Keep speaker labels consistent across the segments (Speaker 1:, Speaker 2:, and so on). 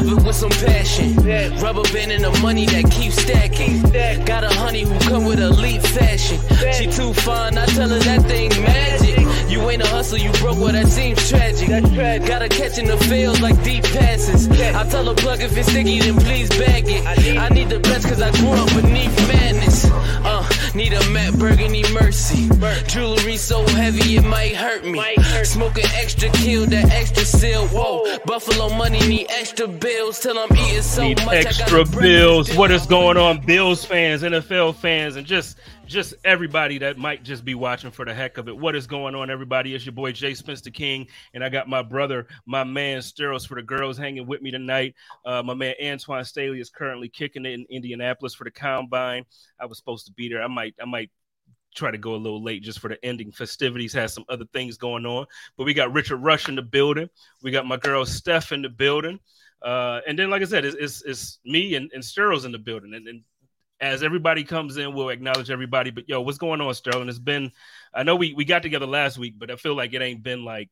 Speaker 1: love it with some passion. Rubber band and the money that keeps stacking. Got a honey who come with elite fashion. She too fine, I tell her that thing magic. You ain't a hustle, you broke, well that seems tragic. Gotta catch in the field like deep passes. I tell her plug if it's sticky, then please bag it. I need the best cause I grew up beneath madness. Need a Matt Burgundy Mercy. Jewelry so heavy it might hurt me. Smoking extra kill, that extra seal. Whoa, Buffalo money need extra bills till I'm eating so
Speaker 2: Need
Speaker 1: much.
Speaker 2: Extra bills. What is going on, Bills fans, NFL fans, and just just everybody that might just be watching for the heck of it. What is going on, everybody? It's your boy Jay Spencer King, and I got my brother, my man Steros for the girls hanging with me tonight. Uh, my man Antoine Staley is currently kicking it in Indianapolis for the combine. I was supposed to be there. I might, I might try to go a little late just for the ending festivities. Has some other things going on, but we got Richard Rush in the building. We got my girl Steph in the building. Uh, and then, like I said, it's, it's, it's me and, and Sterling's in the building. And, and as everybody comes in, we'll acknowledge everybody. But yo, what's going on, Sterling? It's been, I know we, we got together last week, but I feel like it ain't been like,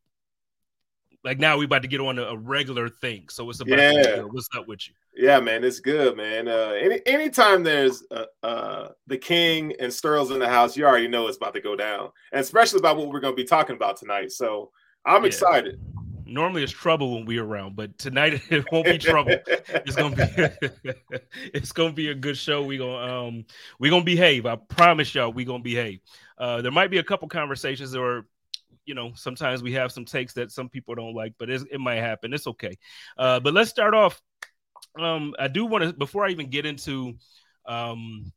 Speaker 2: like now we about to get on a, a regular thing. So it's about,
Speaker 3: Yeah.
Speaker 2: what's up with you?
Speaker 3: Yeah, man, it's good, man. Uh, any anytime there's uh, uh, the king and Sterling's in the house, you already know it's about to go down, and especially about what we're going to be talking about tonight. So I'm
Speaker 2: Yeah.
Speaker 3: excited.
Speaker 2: Normally it's trouble when we're around, but tonight it won't be trouble. it's gonna be it's gonna be a good show. We gonna um we gonna behave. I promise y'all we gonna behave. Uh there might be a couple conversations or you know sometimes we have some takes that some people don't like, but it might happen. It's okay. Uh but let's start off. Um I do want to before I even get into um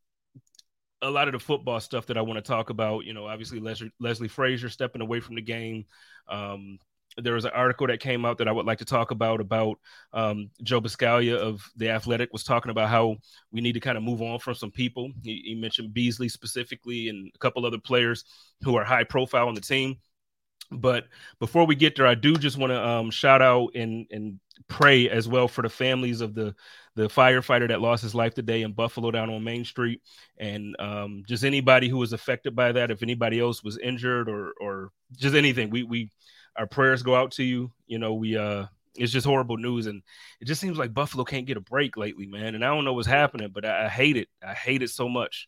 Speaker 2: a lot of the football stuff that I want to talk about, you know, obviously Leslie, Leslie Frazier stepping away from the game. Um, there was an article that came out that I would like to talk about about um, Joe Buscaglia of the Athletic was talking about how we need to kind of move on from some people. He, he mentioned Beasley specifically and a couple other players who are high profile on the team. But before we get there, I do just want to um, shout out and and pray as well for the families of the the firefighter that lost his life today in Buffalo down on Main Street, and um, just anybody who was affected by that. If anybody else was injured or or just anything, we we our prayers go out to you. You know, we uh it's just horrible news and it just seems like Buffalo can't get a break lately, man. And I don't know what's happening, but I, I hate it. I hate it so much.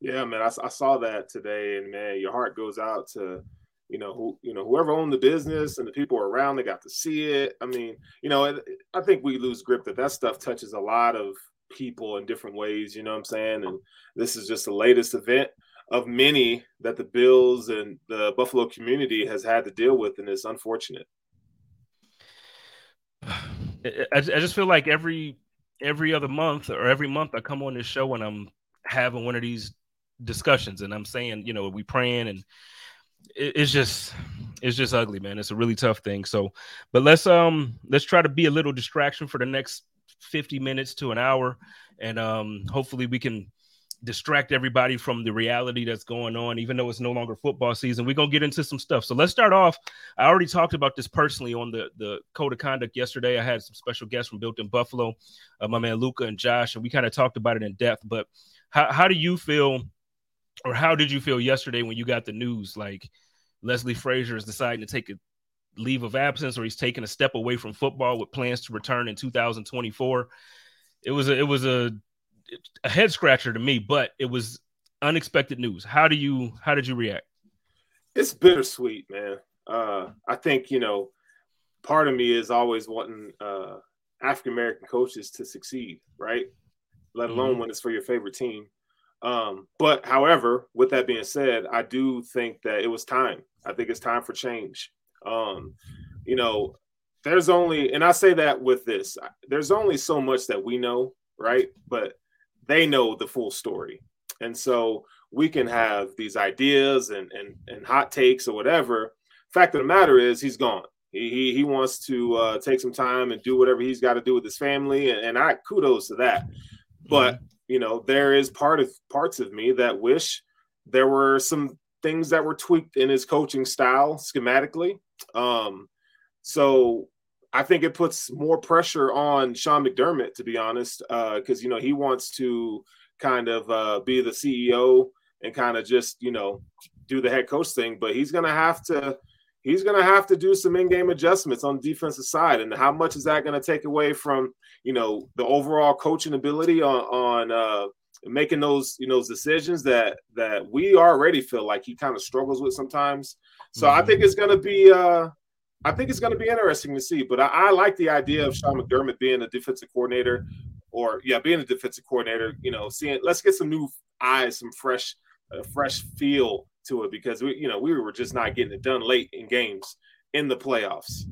Speaker 3: Yeah, man, I, I saw that today, and man, your heart goes out to you know who you know whoever owned the business and the people around that got to see it. I mean, you know, it, I think we lose grip that that stuff touches a lot of people in different ways. You know what I'm saying? And this is just the latest event of many that the Bills and the Buffalo community has had to deal with, and it's unfortunate.
Speaker 2: I, I just feel like every every other month or every month I come on this show and I'm having one of these discussions and I'm saying, you know, we praying and it, it's just it's just ugly, man. It's a really tough thing. So, but let's um let's try to be a little distraction for the next 50 minutes to an hour and um hopefully we can distract everybody from the reality that's going on, even though it's no longer football season. We're gonna get into some stuff. So let's start off. I already talked about this personally on the the code of conduct yesterday. I had some special guests from Built in Buffalo, uh, my man Luca and Josh, and we kind of talked about it in depth. But how how do you feel, or how did you feel yesterday when you got the news like Leslie Frazier is deciding to take a leave of absence, or he's taking a step away from football with plans to return in 2024? It was a, it was a a head scratcher to me, but it was unexpected news. How do you how did you react?
Speaker 3: It's bittersweet, man. Uh, I think you know, part of me is always wanting uh, African American coaches to succeed, right? Let alone
Speaker 2: Mhm.
Speaker 3: when it's for your favorite team. Um, but however, with that being said, I do think that it was time. I think it's time for change. Um, you know, there's only, and I say that with this, there's only so much that we know, right? But they know the full story. And so we can have these ideas and and, and hot takes or whatever. Fact of the matter is he's gone. He he, he wants to uh, take some time and do whatever he's got to do with his family, and, and I kudos to that. But you know, there is part of parts of me that wish there were some things that were tweaked in his coaching style schematically. Um, so I think it puts more pressure on Sean McDermott, to be honest, because you know he wants to kind of uh, be the CEO and kind of just you know do the head coach thing, but he's gonna have to he's going to have to do some in-game adjustments on the defensive side. And how much is that going to take away from you know the overall coaching ability on on uh, making those you know those decisions that that we already feel like he kind of struggles with sometimes. So mm-hmm. I think it's going to be. Uh, I think it's going to be interesting to see, but I, I, like the idea of Sean McDermott being a defensive coordinator, or yeah, being a defensive coordinator. You know, seeing let's get some new eyes, some fresh, uh, fresh feel to it because we, you know, we were just not getting it done late in games in the playoffs.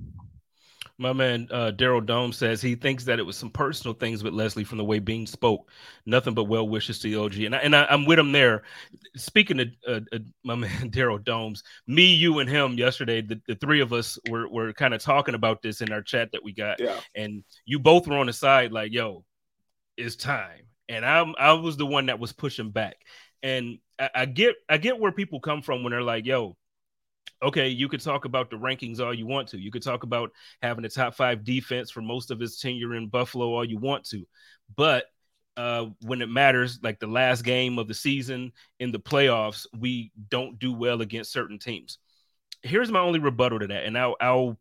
Speaker 2: My man uh, Daryl Dome says he thinks that it was some personal things with Leslie from the way Beane spoke. Nothing but well wishes to the OG, and I, and I, am with him there. Speaking to uh, uh, my man Daryl Domes, me, you, and him yesterday, the, the three of us were were kind of talking about this in our chat that we got,
Speaker 3: yeah.
Speaker 2: and you both were on the side like, "Yo, it's time," and I'm I was the one that was pushing back, and I, I get I get where people come from when they're like, "Yo." Okay, you could talk about the rankings all you want to. You could talk about having a top five defense for most of his tenure in Buffalo all you want to. But uh, when it matters, like the last game of the season in the playoffs, we don't do well against certain teams. Here's my only rebuttal to that, and I'll, I'll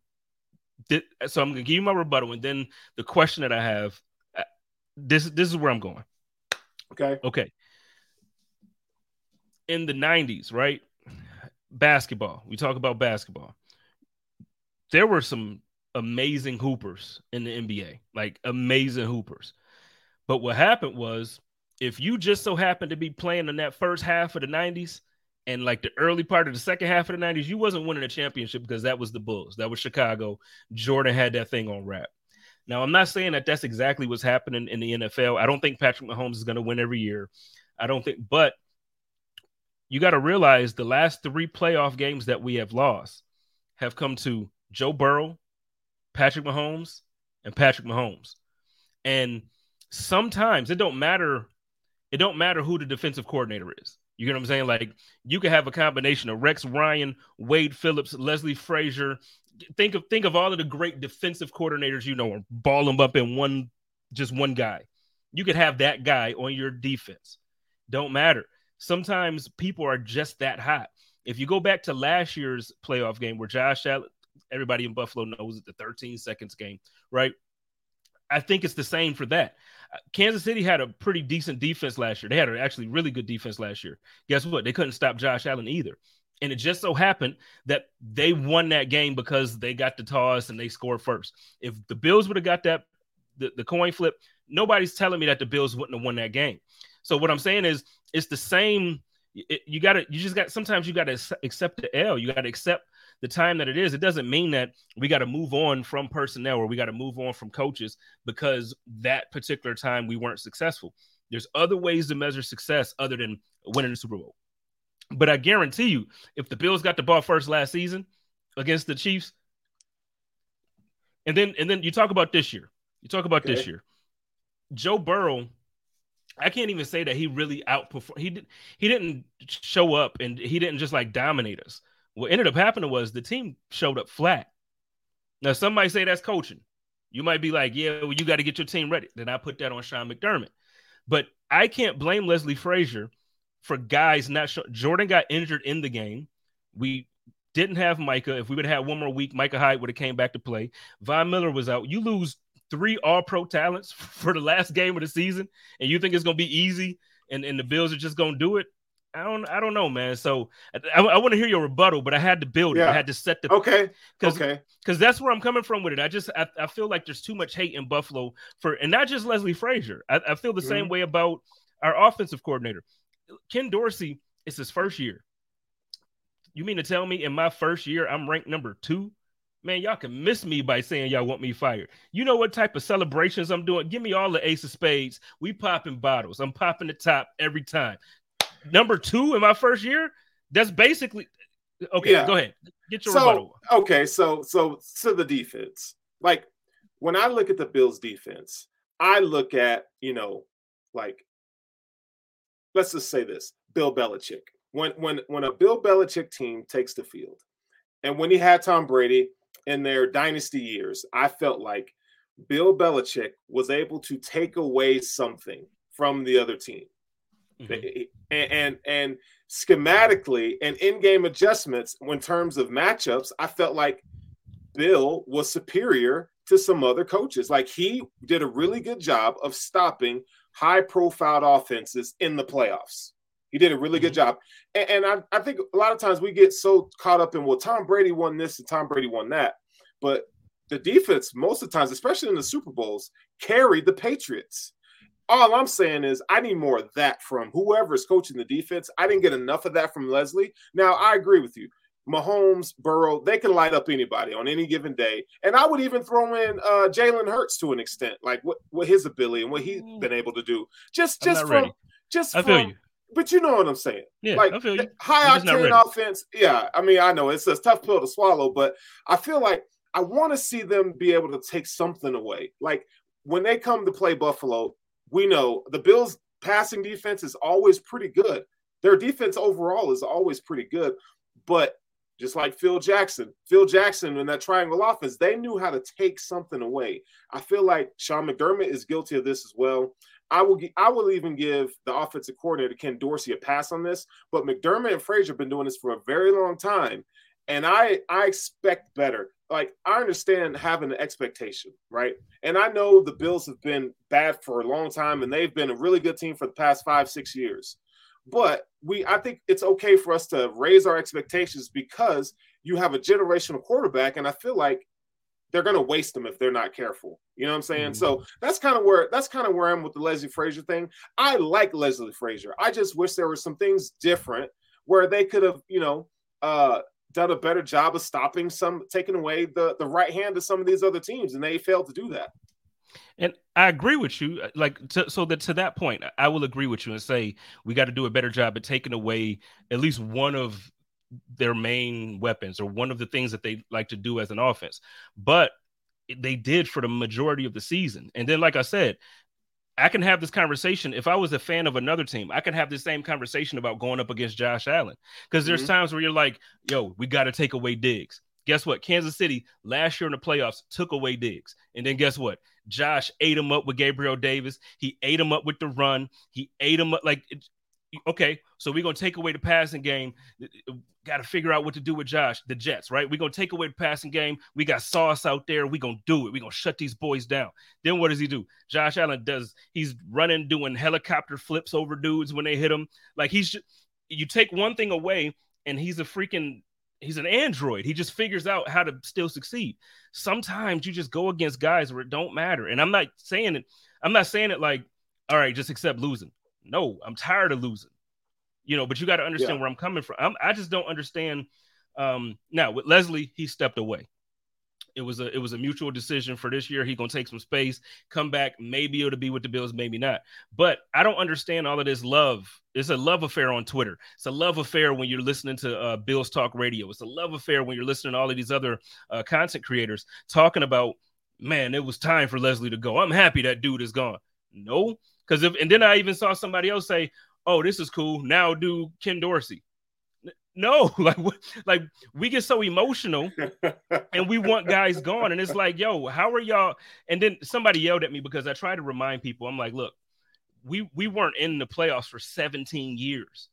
Speaker 2: so I'm gonna give you my rebuttal, and then the question that I have, uh, this this is where I'm going.
Speaker 3: Okay.
Speaker 2: Okay. In the '90s, right? Basketball. We talk about basketball. There were some amazing hoopers in the NBA, like amazing hoopers. But what happened was if you just so happened to be playing in that first half of the 90s and like the early part of the second half of the 90s, you wasn't winning a championship because that was the Bulls. That was Chicago. Jordan had that thing on wrap. Now, I'm not saying that that's exactly what's happening in the NFL. I don't think Patrick Mahomes is going to win every year. I don't think, but you got to realize the last three playoff games that we have lost have come to Joe Burrow, Patrick Mahomes, and Patrick Mahomes. And sometimes it don't matter. It don't matter who the defensive coordinator is. You get what I'm saying? Like you could have a combination of Rex Ryan, Wade Phillips, Leslie Frazier. Think of think of all of the great defensive coordinators you know, ball them up in one just one guy. You could have that guy on your defense. Don't matter sometimes people are just that hot. If you go back to last year's playoff game where Josh Allen, everybody in Buffalo knows it, the 13 seconds game, right? I think it's the same for that. Uh, Kansas City had a pretty decent defense last year. They had an actually really good defense last year. Guess what? They couldn't stop Josh Allen either. And it just so happened that they won that game because they got the toss and they scored first. If the Bills would have got that the, the coin flip, nobody's telling me that the Bills wouldn't have won that game. So what I'm saying is, it's the same. It, you got to, you just got. Sometimes you got to accept the L. You got to accept the time that it is. It doesn't mean that we got to move on from personnel or we got to move on from coaches because that particular time we weren't successful. There's other ways to measure success other than winning the Super Bowl. But I guarantee you, if the Bills got the ball first last season against the Chiefs, and then and then you talk about this year, you talk about okay. this year, Joe Burrow I can't even say that he really outperformed. He did. He didn't show up, and he didn't just like dominate us. What ended up happening was the team showed up flat. Now, some might say that's coaching. You might be like, "Yeah, well, you got to get your team ready." Then I put that on Sean McDermott. But I can't blame Leslie Frazier for guys not. Show- Jordan got injured in the game. We didn't have Micah. If we would have had one more week, Micah Hyde would have came back to play. Von Miller was out. You lose three all pro talents for the last game of the season and you think it's going to be easy and, and the Bills are just going to do it, I don't I don't know, man. So I, I want to hear your rebuttal, but I had to build it. I had to set the
Speaker 3: okay
Speaker 2: because
Speaker 3: okay
Speaker 2: because that's where I'm coming from with it. I just I, I feel like there's too much hate in Buffalo for and not just Leslie Frazier. I, I feel the mm-hmm. same way about our offensive coordinator, Ken Dorsey. It's his first year. You mean to tell me in my first year I'm ranked number two man, y'all can miss me by saying y'all want me fired. You know what type of celebrations I'm doing? Give me all the ace of spades. We popping bottles. I'm popping the top every time. Number two in my first year, that's basically okay. Yeah. Go ahead. Get your
Speaker 3: so,
Speaker 2: rebuttal.
Speaker 3: Okay, so so to the defense. Like when I look at the Bills defense, I look at, you know, like let's just say this, Bill Belichick. When when when a Bill Belichick team takes the field, and when he had Tom Brady, in their dynasty years, I felt like Bill Belichick was able to take away something from the other team. Mm-hmm. And, and and schematically and in-game adjustments in terms of matchups, I felt like Bill was superior to some other coaches. Like he did a really good job of stopping high-profile offenses in the playoffs. He did a really good mm-hmm. job. And, and I, I think a lot of times we get so caught up in, well, Tom Brady won this and Tom Brady won that. But the defense, most of the times, especially in the Super Bowls, carried the Patriots. All I'm saying is I need more of that from whoever is coaching the defense. I didn't get enough of that from Leslie. Now, I agree with you. Mahomes, Burrow, they can light up anybody on any given day. And I would even throw in uh, Jalen Hurts to an extent, like what, what his ability and what he's been able to do. Just just from ready. just I feel from, you but you know what I'm saying.
Speaker 2: Yeah,
Speaker 3: like
Speaker 2: I feel you.
Speaker 3: high octane offense. Yeah, I mean, I know it's a tough pill to swallow, but I feel like I want to see them be able to take something away. Like when they come to play Buffalo, we know the Bills' passing defense is always pretty good. Their defense overall is always pretty good, but just like Phil Jackson, Phil Jackson in that triangle offense, they knew how to take something away. I feel like Sean McDermott is guilty of this as well. I will I will even give the offensive coordinator Ken Dorsey a pass on this, but McDermott and Frazier have been doing this for a very long time, and I I expect better. Like I understand having an expectation, right? And I know the Bills have been bad for a long time, and they've been a really good team for the past five six years. But we I think it's okay for us to raise our expectations because you have a generational quarterback, and I feel like they're going to waste them if they're not careful. You know what I'm saying? Mm-hmm. So that's kind of where that's kind of where I'm with the Leslie Frazier thing. I like Leslie Frazier. I just wish there were some things different where they could have, you know, uh, done a better job of stopping some, taking away the the right hand of some of these other teams, and they failed to do that.
Speaker 2: And I agree with you. Uh, like, to, so that to that point, I will agree with you and say we got to do a better job at taking away at least one of their main weapons or one of the things that they like to do as an offense. But they did for the majority of the season. And then, like I said, I can have this conversation. If I was a fan of another team, I can have the same conversation about going up against Josh Allen. Because there's mm-hmm. times where you're like, yo, we got to take away Diggs. Guess what? Kansas City last year in the playoffs took away Diggs. And then guess what? Josh ate him up with Gabriel Davis. He ate him up with the run. He ate him up like okay, so we're gonna take away the passing game. Got to figure out what to do with Josh, the Jets, right? We're gonna take away the passing game. We got Sauce out there. We're gonna do it. We're gonna shut these boys down. Then what does he do? Josh Allen does he's running, doing helicopter flips over dudes when they hit him. Like he's, you take one thing away, and he's a freaking he's an android. He just figures out how to still succeed. Sometimes you just go against guys where it don't matter. And I'm not saying it, I'm not saying it like, all right, just accept losing. No, I'm tired of losing. You know, but you got to understand yeah. where I'm coming from. I'm, i just don't understand. Um, now with Leslie, he stepped away. It was a it was a mutual decision for this year. He gonna take some space, come back. Maybe it'll be with the Bills, maybe not. But I don't understand all of this love. It's a love affair on Twitter. It's a love affair when you're listening to uh, Bills Talk Radio. It's a love affair when you're listening to all of these other uh, content creators talking about, man, it was time for Leslie to go. I'm happy that dude is gone. No, because if and then I even saw somebody else say, "Oh, this is cool." Now do Ken Dorsey. No, like like we get so emotional and we want guys gone, and it's like, yo, how are y'all? And then somebody yelled at me because I tried to remind people. I'm like, look, we we weren't in the playoffs for 17 years.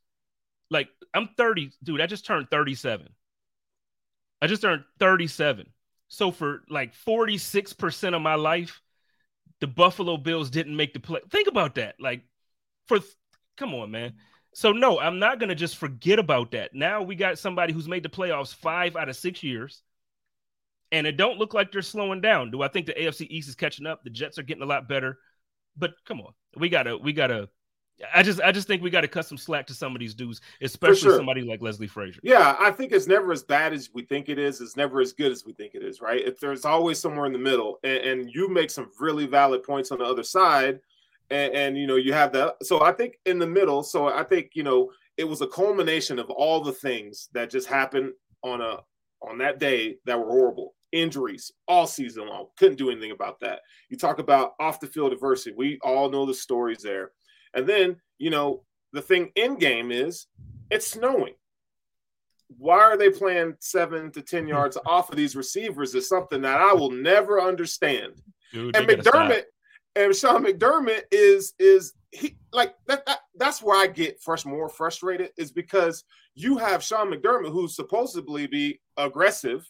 Speaker 2: Like I'm 30, dude. I just turned 37. I just turned 37. So for like 46% of my life, the Buffalo Bills didn't make the play. Think about that. Like, for come on, man. So no, I'm not gonna just forget about that. Now we got somebody who's made the playoffs five out of six years, and it don't look like they're slowing down. Do I think the AFC East is catching up? The Jets are getting a lot better, but come on, we gotta we gotta I just I just think we got to cut some slack to some of these dudes, especially sure. somebody like Leslie Frazier.
Speaker 3: Yeah, I think it's never as bad as we think it is. It's never as good as we think it is, right? If there's always somewhere in the middle, and, and you make some really valid points on the other side, and, and you know you have that. So I think in the middle. So I think you know it was a culmination of all the things that just happened on a on that day that were horrible. Injuries all season long. Couldn't do anything about that. You talk about off the field adversity. We all know the stories there and then, you know, the thing in game is it's snowing. Why are they playing seven to 10 yards off of these receivers is something that I will never understand. Dude, and McDermott, and Sean McDermott is is he like that, that that's where I get fresh more frustrated is because you have Sean McDermott who's supposedly be aggressive,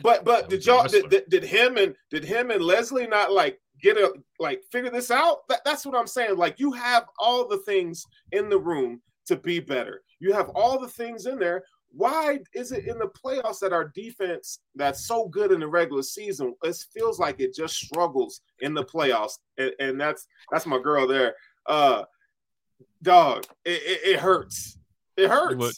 Speaker 3: but but did y'all did, did, did, him and did him and Leslie not like get a like figure this out? That, that's what I'm saying. Like you have all the things in the room to be better. You have all the things in there. Why is it in the playoffs that our defense that's so good in the regular season? It feels like it just struggles in the playoffs, and, and that's that's my girl there. Uh, dog, it, it, it hurts. It hurts. What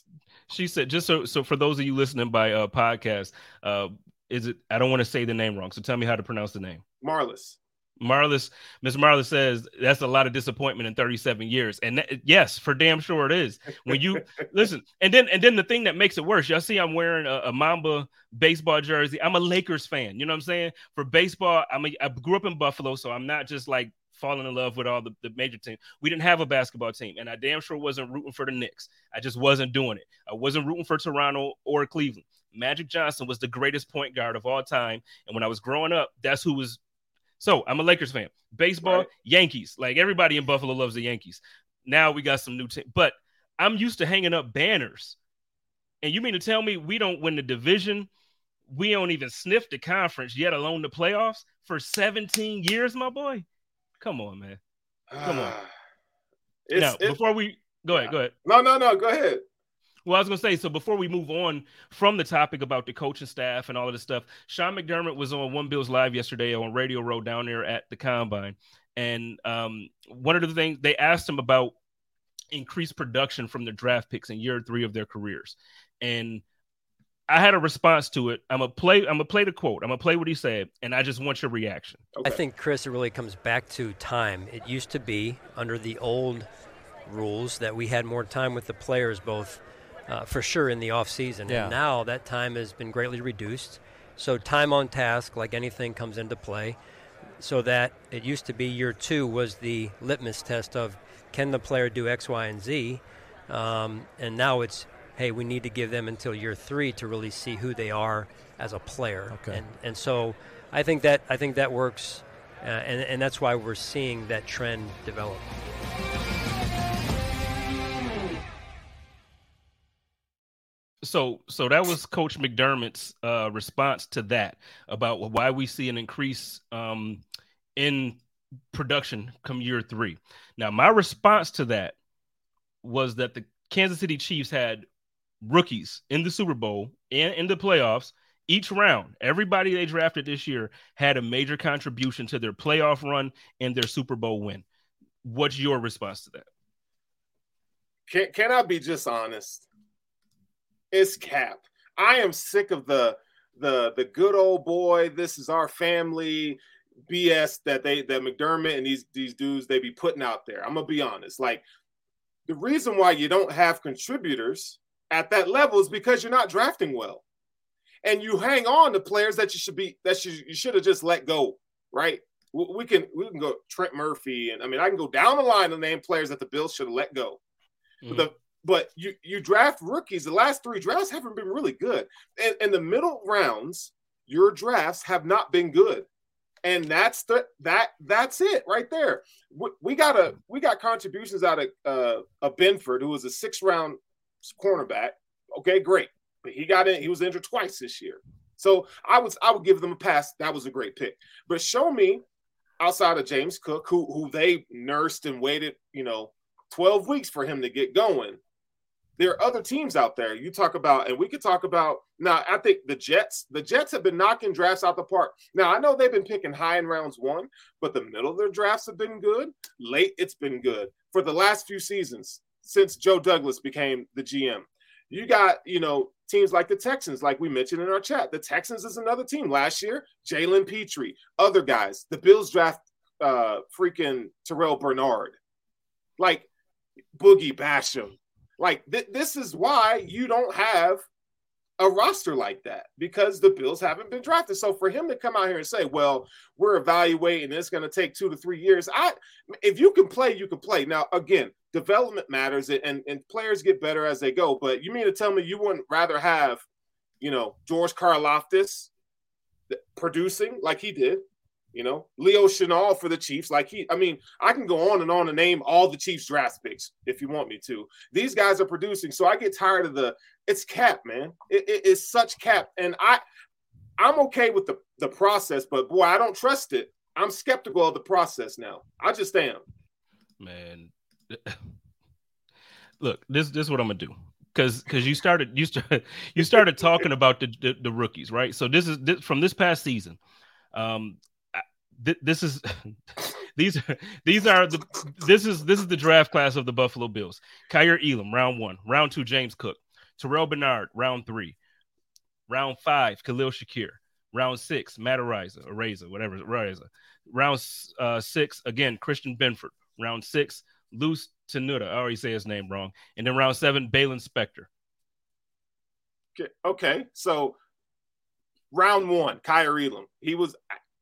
Speaker 2: she said, just so so for those of you listening by uh podcast, uh, is it? I don't want to say the name wrong, so tell me how to pronounce the name.
Speaker 3: Marlis.
Speaker 2: Marlis, Miss Marlis says that's a lot of disappointment in 37 years, and that, yes, for damn sure it is. When you listen, and then and then the thing that makes it worse, y'all see, I'm wearing a, a, Mamba baseball jersey. I'm a Lakers fan. You know what I'm saying? For baseball, I'm a, I grew up in Buffalo, so I'm not just like falling in love with all the, the major teams. We didn't have a basketball team, and I damn sure wasn't rooting for the Knicks. I just wasn't doing it. I wasn't rooting for Toronto or Cleveland. Magic Johnson was the greatest point guard of all time, and when I was growing up, that's who was so I'm a Lakers fan. Baseball, right. Yankees. Like everybody in Buffalo loves the Yankees. Now we got some new team, but I'm used to hanging up banners. And you mean to tell me we don't win the division? We don't even sniff the conference, yet alone the playoffs for 17 years, my boy. Come on, man. Come on. now, before we go ahead, go ahead.
Speaker 3: No, no, no. Go ahead.
Speaker 2: Well, I was going to say, so before we move on from the topic about the coaching staff and all of this stuff, Sean McDermott was on One Bills Live yesterday on Radio Row down there at the Combine. And um, one of the things they asked him about increased production from the draft picks in year three of their careers. And I had a response to it. I'm gonna play. I'm gonna play the quote. I'm gonna play what he said, and I just want your reaction.
Speaker 4: Okay. I think Chris, it really comes back to time. It used to be under the old rules that we had more time with the players, both uh, for sure in the off season. Yeah. And now that time has been greatly reduced. So time on task, like anything, comes into play. So that it used to be year two was the litmus test of can the player do X, Y, and Z, um, and now it's hey, we need to give them until year three to really see who they are as a player. Okay. And and so I think that I think that works, uh, and and that's why we're seeing that trend develop.
Speaker 2: So so that was coach mcdermott's uh, response to that about why we see an increase um, in production come year three. Now my response to that was that the kansas city chiefs had rookies in the super bowl and in the playoffs. Each round everybody they drafted this year had a major contribution to their playoff run and their super bowl win. What's your response to that?
Speaker 3: Can, can i be just honest it's cap. I am sick of the the the good old boy. This is our family BS that they that McDermott and these these dudes they be putting out there. I'm gonna be honest. Like the reason why you don't have contributors at that level is because you're not drafting well, and you hang on to players that you should be that you, you should have just let go. Right? We can we can go Trent Murphy and I mean I can go down the line and name players that the Bills should have let go. Mm-hmm. the but you you draft rookies. The last three drafts haven't been really good, and in the middle rounds, your drafts have not been good, and that's the that that's it right there. We, we got a we got contributions out of uh, Benford, who was a six round cornerback. Okay, great, but he got in. He was injured twice this year, so I was I would give them a pass. That was a great pick, but show me outside of James Cook, who who they nursed and waited, you know, 12 weeks for him to get going there are other teams out there. You talk about, and we could talk about now. I think the Jets, the Jets have been knocking drafts out the park. Now I know they've been picking high in rounds one, but the middle of their drafts have been good. Late, it's been good for the last few seasons since Joe Douglas became the GM. You got, you know, teams like the Texans, like we mentioned in our chat. The Texans is another team. Last year, Jalen Pitre, other guys. The Bills draft uh freaking Terrell Bernard, like Boogie Basham like th- this is why you don't have a roster like that because the Bills haven't been drafted. So for him to come out here and say, "Well, we're evaluating, it's going to take two to three years," I, if you can play, you can play. Now, again, development matters, and and players get better as they go. But you mean to tell me you wouldn't rather have, you know, George Karlaftis producing like he did, You know, Leo Chenal for the Chiefs. Like he, I mean, I can go on and on and name all the Chiefs draft picks if you want me to. These guys are producing, so I get tired of the. It's cap, man. It, it, it's such cap, and I, I'm okay with the the process, but boy, I don't trust it. I'm skeptical of the process now. I just am.
Speaker 2: Man, look, this this is what I'm gonna do because because you started you started you started talking about the, the, the rookies, right? So this is this, from this past season. Um, th- this is these are these are the this is this is the draft class of the Buffalo Bills. Kaiir Elam, round one. Round two, James Cook. Terrell Bernard, round three. Round five, Khalil Shakir. Round six, Matt Araiza, Araiza, whatever, Araiza. Round uh, six, again, Christian Benford. Round six, Luce Tenuta. I already say his name wrong. And then round seven, Baylon Spector.
Speaker 3: Okay, okay. so round one, Kaiir Elam. He was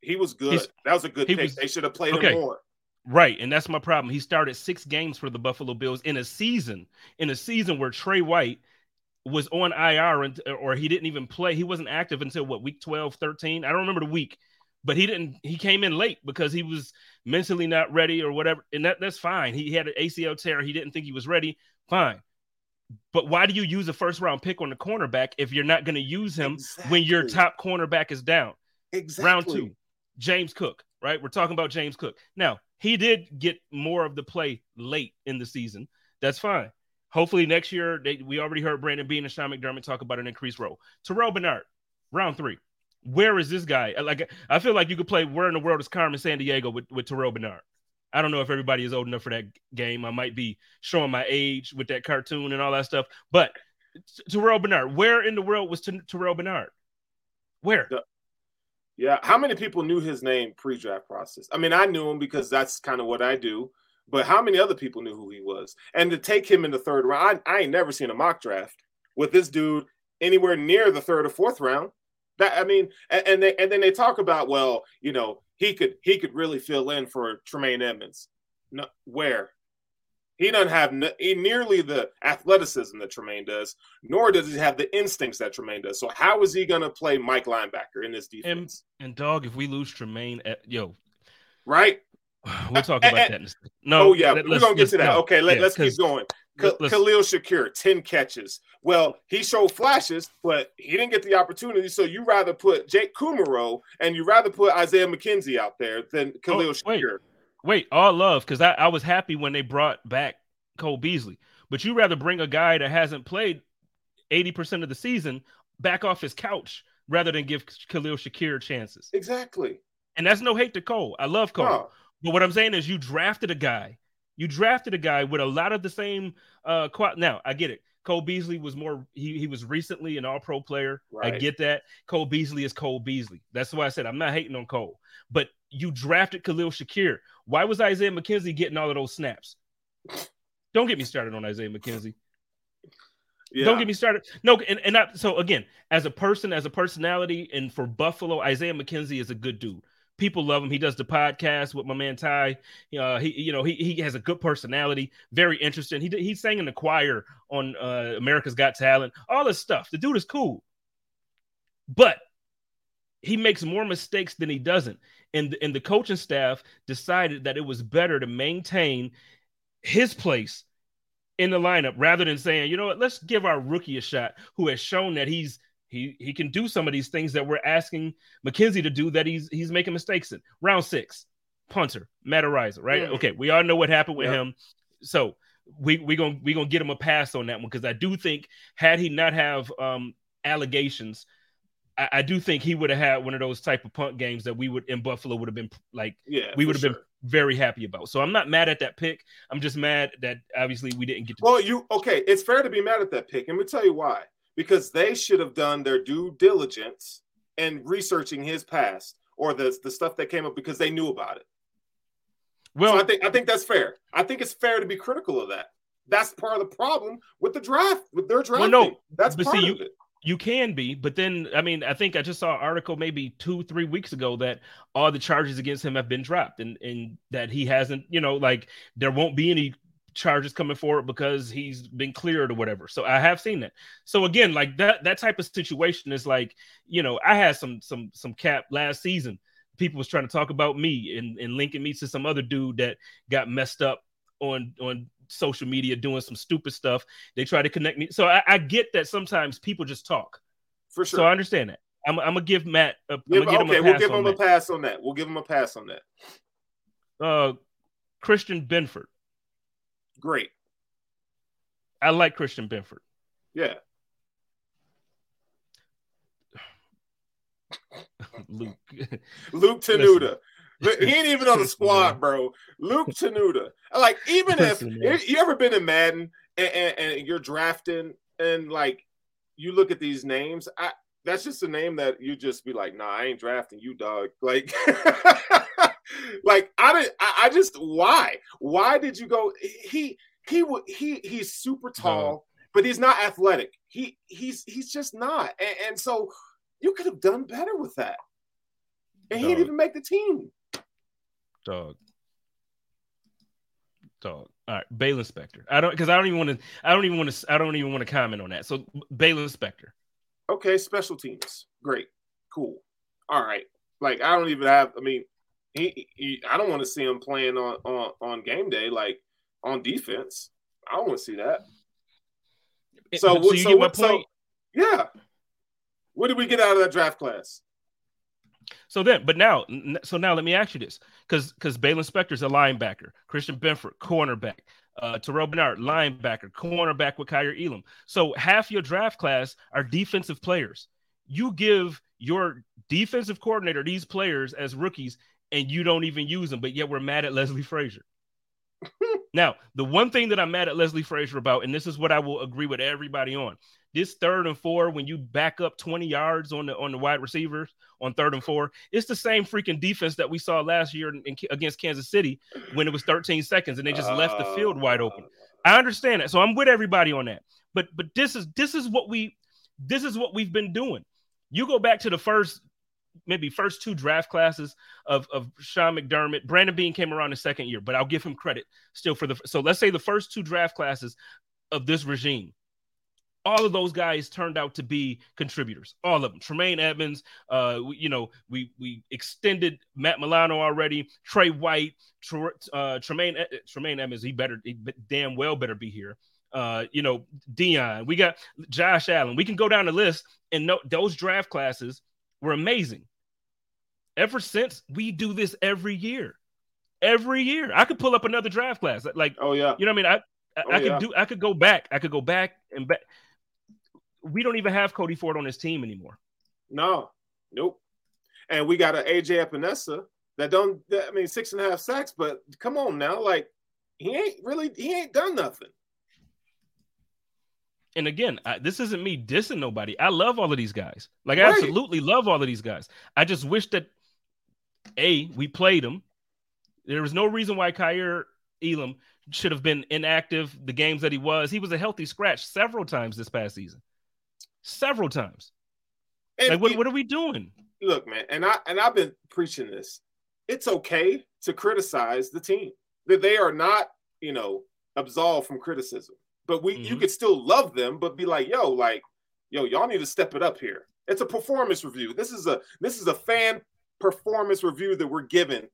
Speaker 3: he was good. He's, that was a good pick. Was, they should have played okay. him more.
Speaker 2: Right, and that's my problem. He started six games for the Buffalo Bills in a season, in a season where Tre White was on IR and, or he didn't even play. He wasn't active until what week 12, 13. I don't remember the week, but he didn't. He came in late because he was mentally not ready or whatever, and that that's fine. He had an ACL tear. He didn't think he was ready. Fine. But why do you use a first round pick on the cornerback if you're not going to use him exactly. when your top cornerback is down?
Speaker 3: Exactly.
Speaker 2: Round two. James Cook, right? We're talking about James Cook. Now, he did get more of the play late in the season. That's fine. Hopefully next year, they, we already heard Brandon Beane and Sean McDermott talk about an increased role. Terrell Bernard, round three. Where is this guy? Like, I feel like you could play Where in the World is Carmen Sandiego with, with Terrell Bernard. I don't know if everybody is old enough for that game. I might be showing my age with that cartoon and all that stuff. But Terrell Bernard, where in the world was Terrell Bernard? Where?
Speaker 3: The, yeah. How many people knew his name pre draft process? I mean, I knew him because that's kind of what I do. But how many other people knew who he was? And to take him in the third round, I, I ain't never seen a mock draft with this dude anywhere near the third or fourth round. That I mean, and, and they and then they talk about, well, you know, he could he could really fill in for Tremaine Edmunds. No, where he doesn't have nearly the athleticism that Tremaine does, nor does he have the instincts that Tremaine does. So how is he going to play Mike linebacker in this defense?
Speaker 2: And, and dog, if we lose Tremaine, at, yo,
Speaker 3: right?
Speaker 2: We'll talk about and, that.
Speaker 3: No, oh yeah, we're gonna get to that. No, okay, let, us keep going. K- Khalil Shakir, ten catches. Well, he showed flashes, but he didn't get the opportunity. So you rather put Jake Kumerow and you rather put Isaiah McKenzie out there than oh, Khalil oh, Shakir.
Speaker 2: Wait wait, all love, because I, I was happy when they brought back Cole Beasley. But you rather bring a guy that hasn't played 80% of the season back off his couch rather than give Khalil Shakir chances.
Speaker 3: Exactly.
Speaker 2: And that's no hate to Cole. I love Cole. No. But what I'm saying is you drafted a guy. You drafted a guy with a lot of the same uh now, I get it. Cole Beasley was more he, he was recently an all-pro player. Right. I get that. Cole Beasley is Cole Beasley. That's why I said I'm not hating on Cole. But you drafted Khalil Shakir. Why was Isaiah McKenzie getting all of those snaps? Don't get me started on Isaiah McKenzie. Yeah. Don't get me started. No, and, and I, so again, as a person, as a personality, and for Buffalo, Isaiah McKenzie is a good dude. People love him. He does the podcast with my man Ty. Uh, he, you know, he he has a good personality, very interesting. He he sang in the choir on uh, America's Got Talent, all this stuff. The dude is cool, but he makes more mistakes than he doesn't and and the coaching staff decided that it was better to maintain his place in the lineup rather than saying, you know what, let's give our rookie a shot who has shown that he's he he can do some of these things that we're asking McKenzie to do that he's he's making mistakes in. Round six, punter, Matt Araiza, right? Yeah. Okay, we all know what happened with him. So we we gonna we gonna get him a pass on that one because I do think had he not have um allegations I, I do think he would have had one of those type of punt games that we would in Buffalo would have been like,
Speaker 3: yeah,
Speaker 2: we would have
Speaker 3: sure.
Speaker 2: been very happy about. So I'm not mad at that pick. I'm just mad that obviously we didn't get.
Speaker 3: To- well, you okay? It's fair to be mad at that pick, and we tell you why. Because they should have done their due diligence in researching his past or the the stuff that came up because they knew about it. Well, so I think I think that's fair. I think it's fair to be critical of that. That's part of the problem with the draft, with their draft. Well, no, that's part see, of
Speaker 2: you,
Speaker 3: it.
Speaker 2: You can be, but then I mean, I think I just saw an article maybe two, three weeks ago that all the charges against him have been dropped, and and that he hasn't, you know, like there won't be any charges coming forward because he's been cleared or whatever. So I have seen that. So again, like that that type of situation is like, you know, I had some some some cap last season people was trying to talk about me and, and linking me to some other dude that got messed up on on social media doing some stupid stuff. They try to connect me. So I, I get that sometimes people just talk.
Speaker 3: For sure.
Speaker 2: So I understand that. I'm, I'm gonna give Matt. A,
Speaker 3: give,
Speaker 2: give
Speaker 3: okay, we'll give him that. a pass on that. We'll give him a pass on that.
Speaker 2: Uh, Christian Benford.
Speaker 3: Great.
Speaker 2: I like Christian Benford.
Speaker 3: Yeah.
Speaker 2: Luke.
Speaker 3: Luke Tenuta. he ain't even on the squad, bro. Luke Tenuta. Like, even if you ever been in Madden and, and, and, you're drafting and like you look at these names, I that's just a name that you just be like, nah, I ain't drafting you, dog. Like, like I didn't. I, I, just why? Why did you go? He he would he he's super tall, no. but he's not athletic. He he's he's just not. And, and so you could have done better with that. And he didn't even make the team.
Speaker 2: Dog. Dog. All right, Baylon Spector. I don't because I don't even want to. I don't even want to. I don't even want to comment on that. So Baylon Spector.
Speaker 3: Okay, special teams. Great, cool. All right. Like I don't even have. I mean, he. he I don't want to see him playing on on on game day like on defense. I don't want to see that. So, so, so, what, so yeah. What did we get out of that draft class?
Speaker 2: So then, but now, so now let me ask you this, because because Baylon Spector's a linebacker, Christian Benford, cornerback, uh, Terrell Bernard, linebacker, cornerback with Kaiir Elam. So half your draft class are defensive players. You give your defensive coordinator these players as rookies, and you don't even use them, but yet we're mad at Leslie Frazier. now, the one thing that I'm mad at Leslie Frazier about, and this is what I will agree with everybody on, this third and four when you back up 20 yards on the on the wide receivers on third and four it's the same freaking defense that we saw last year in, in, against kansas city when it was 13 seconds and they just uh, left the field wide open. I understand that. So i'm with everybody on that. But but this is this is what we this is what we've been doing. You go back to the first maybe first two draft classes of, of Sean McDermott. Brandon Beane came around the second year, but I'll give him credit still for the so let's say the first two draft classes of this regime all of those guys turned out to be contributors. All of them. Tremaine Edmunds, uh, you know, we we extended Matt Milano already. Tre White, uh, Tremaine Tremaine Edmunds, he better he damn well better be here. Uh, you know, Dion. We got Josh Allen. We can go down the list, and no, those draft classes were amazing. Ever since we do this every year, every year, I could pull up another draft class. Like,
Speaker 3: oh yeah,
Speaker 2: you know what I mean? I I, oh, I could yeah. do. I could go back. I could go back and back we don't even have Cody Ford on his team anymore.
Speaker 3: No, nope. And we got an AJ Epenesa that don't. I mean, six and a half sacks, but come on now, like he ain't really he ain't done nothing.
Speaker 2: And again, I, this isn't me dissing nobody. I love all of these guys. Like right. I absolutely love all of these guys. I just wish that a we played them. There was no reason why Kaiir Elam should have been inactive the games that he was. He was a healthy scratch several times this past season several times. And like, what, what are we doing?
Speaker 3: Look, man, and I and I've been preaching this. It's okay to criticize the team. That they are not, you know, absolved from criticism. But we mm-hmm. you could still love them, but be like, yo, like, yo, y'all need to step it up here. It's a performance review. This is a this is a fan performance review that we're giving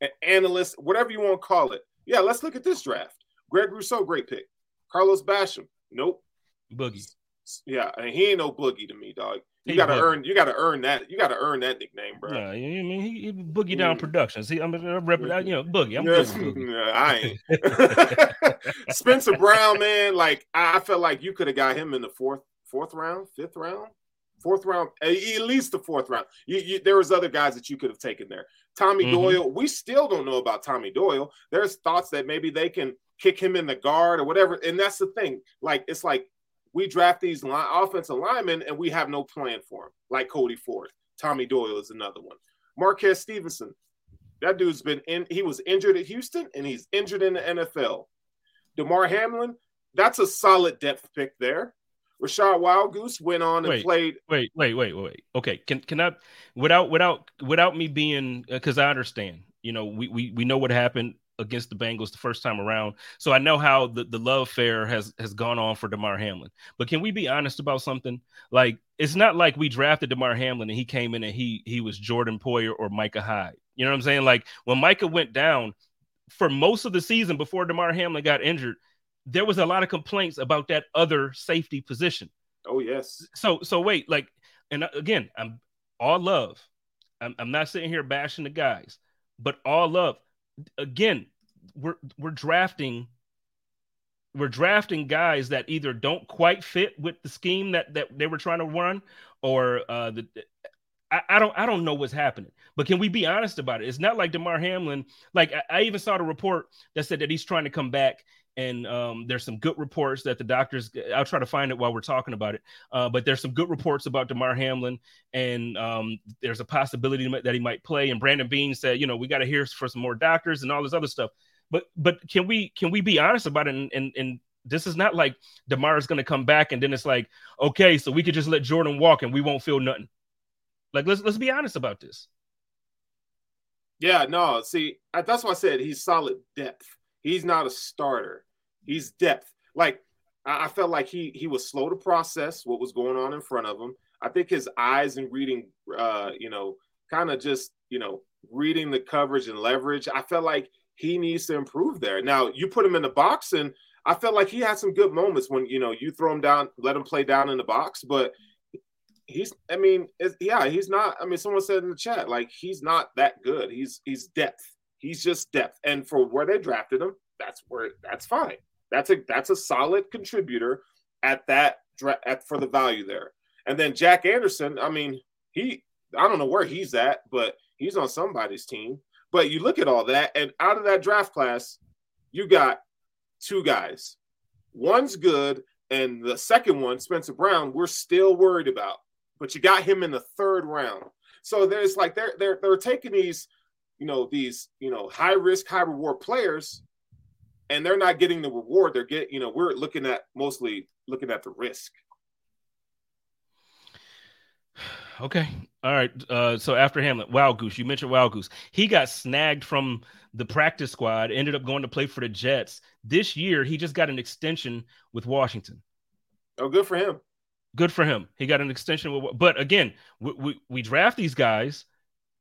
Speaker 3: an analyst, whatever you want to call it. Yeah, let's look at this draft. Greg Rousseau, great pick. Carlos Basham, nope.
Speaker 2: Boogie.
Speaker 3: Yeah, and he ain't no boogie to me, dog. You gotta boogie. earn. You gotta earn that. You gotta earn that nickname, bro.
Speaker 2: Yeah, I mean he, he boogie down mm. productions. See, I'm, I'm rep, you know boogie. I'm yes, boogie.
Speaker 3: I ain't. Spencer Brown, man. Like I felt like you could have got him in the fourth, fourth round, fifth round, fourth round, at least the fourth round. You, you, there was other guys that you could have taken there. Tommy mm-hmm. Doyle. We still don't know about Tommy Doyle. There's thoughts that maybe they can kick him in the guard or whatever. And that's the thing. Like it's like we draft these line, offensive linemen and we have no plan for them, like Cody Ford. Tommy Doyle is another one. Marquez Stevenson, that dude's been in, he was injured at Houston and he's injured in the NFL. Damar Hamlin, that's a solid depth pick there. Rachad Wildgoose went on and
Speaker 2: wait,
Speaker 3: played.
Speaker 2: Wait, wait, wait, wait. Okay, can can I without without without me being uh, because I understand. You know, we we we know what happened against the Bengals the first time around. So I know how the, the love affair has has gone on for Damar Hamlin. But can we be honest about something? Like it's not like we drafted Damar Hamlin and he came in and he he was Jordan Poyer or Micah Hyde. You know what I'm saying? Like when Micah went down for most of the season before Damar Hamlin got injured, there was a lot of complaints about that other safety position.
Speaker 3: Oh yes.
Speaker 2: So so wait, like, and again, I'm all love. I'm, I'm not sitting here bashing the guys, but all love. Again, we're we're drafting we're drafting guys that either don't quite fit with the scheme that that they were trying to run, or uh, the I, I, don't I don't know what's happening. But can we be honest about it? It's not like Damar Hamlin. Like I, I even saw the report that said that he's trying to come back and um, there's some good reports that the doctors. I'll try to find it while we're talking about it. Uh, but there's some good reports about Damar Hamlin, and um, there's a possibility that he might play. And Brandon Beane said, you know, we got to hear for some more doctors and all this other stuff. But but can we can we be honest about it? And and, and this is not like Damar is going to come back and then it's like, okay, so we could just let Jordan walk and we won't feel nothing. Like let's let's be honest about this.
Speaker 3: Yeah, no, see, that's why I said he's solid depth. He's not a starter he's depth. Like I, felt like he he was slow to process what was going on in front of him. I think his eyes and reading, uh, you know, kind of just you know reading the coverage and leverage. I felt like he needs to improve there. Now you put him in the box, and I felt like he had some good moments when you know you throw him down, let him play down in the box, but. He's, I mean, yeah, he's not. I mean, someone said in the chat, like he's not that good. He's he's depth. He's just depth, and for where they drafted him, that's where that's fine. That's a that's a solid contributor at that at for the value there. And then Jack Anderson, I mean, he I don't know where he's at, but he's on somebody's team. But you look at all that, and out of that draft class, you got two guys. One's good, and the second one, Spencer Brown, we're still worried about. But you got him in the third round. So there's like they're they're they're taking these, you know, these, you know, high risk, high reward players and they're not getting the reward. They're getting, you know, we're looking at mostly looking at the risk.
Speaker 2: Okay. All right. Uh, so after Hamlin, Wildgoose, you mentioned Wildgoose. He got snagged from the practice squad, ended up going to play for the Jets. This year, he just got an extension with Washington.
Speaker 3: Oh, good for him.
Speaker 2: Good for him. He got an extension with, but again, we, we, we draft these guys,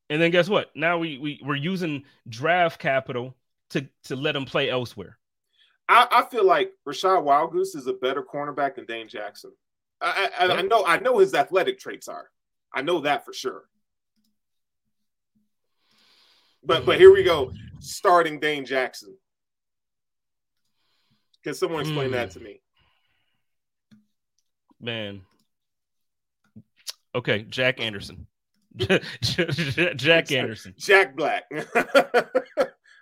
Speaker 2: and then guess what? Now we, we we're using draft capital to to let him play elsewhere.
Speaker 3: I, I feel like Rachad Wildgoose is a better cornerback than Dane Jackson. I, I, I know I know his athletic traits are. I know that for sure. But but here we go, starting Dane Jackson. Can someone explain mm. that to me?
Speaker 2: Man. Okay, Jack Anderson. Jack Anderson.
Speaker 3: Jack Black.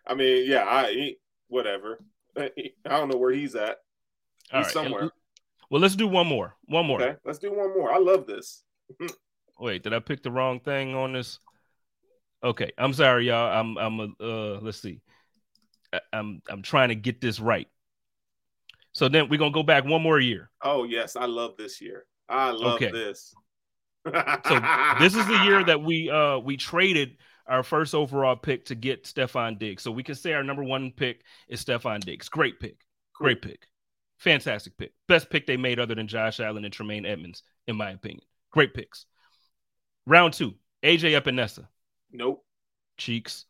Speaker 3: I mean, yeah, I whatever. I don't know where he's at. He's somewhere.
Speaker 2: Well, let's do one more. One more.
Speaker 3: Okay, let's do one more. I love this.
Speaker 2: Wait, did I pick the wrong thing on this? Okay, I'm sorry, y'all. I'm I'm a, uh let's see. I, I'm I'm trying to get this right. So then we're gonna go back one more year.
Speaker 3: Oh yes, I love this year. I love okay. this.
Speaker 2: so this is the year that we uh we traded our first overall pick to get Stefon Diggs. So we can say our number one pick is Stefon Diggs. Great pick. Great pick. Fantastic pick. Best pick they made other than Josh Allen and Tremaine Edmunds, in my opinion. Great picks. Round two, AJ Epenesa.
Speaker 3: Nope.
Speaker 2: Cheeks.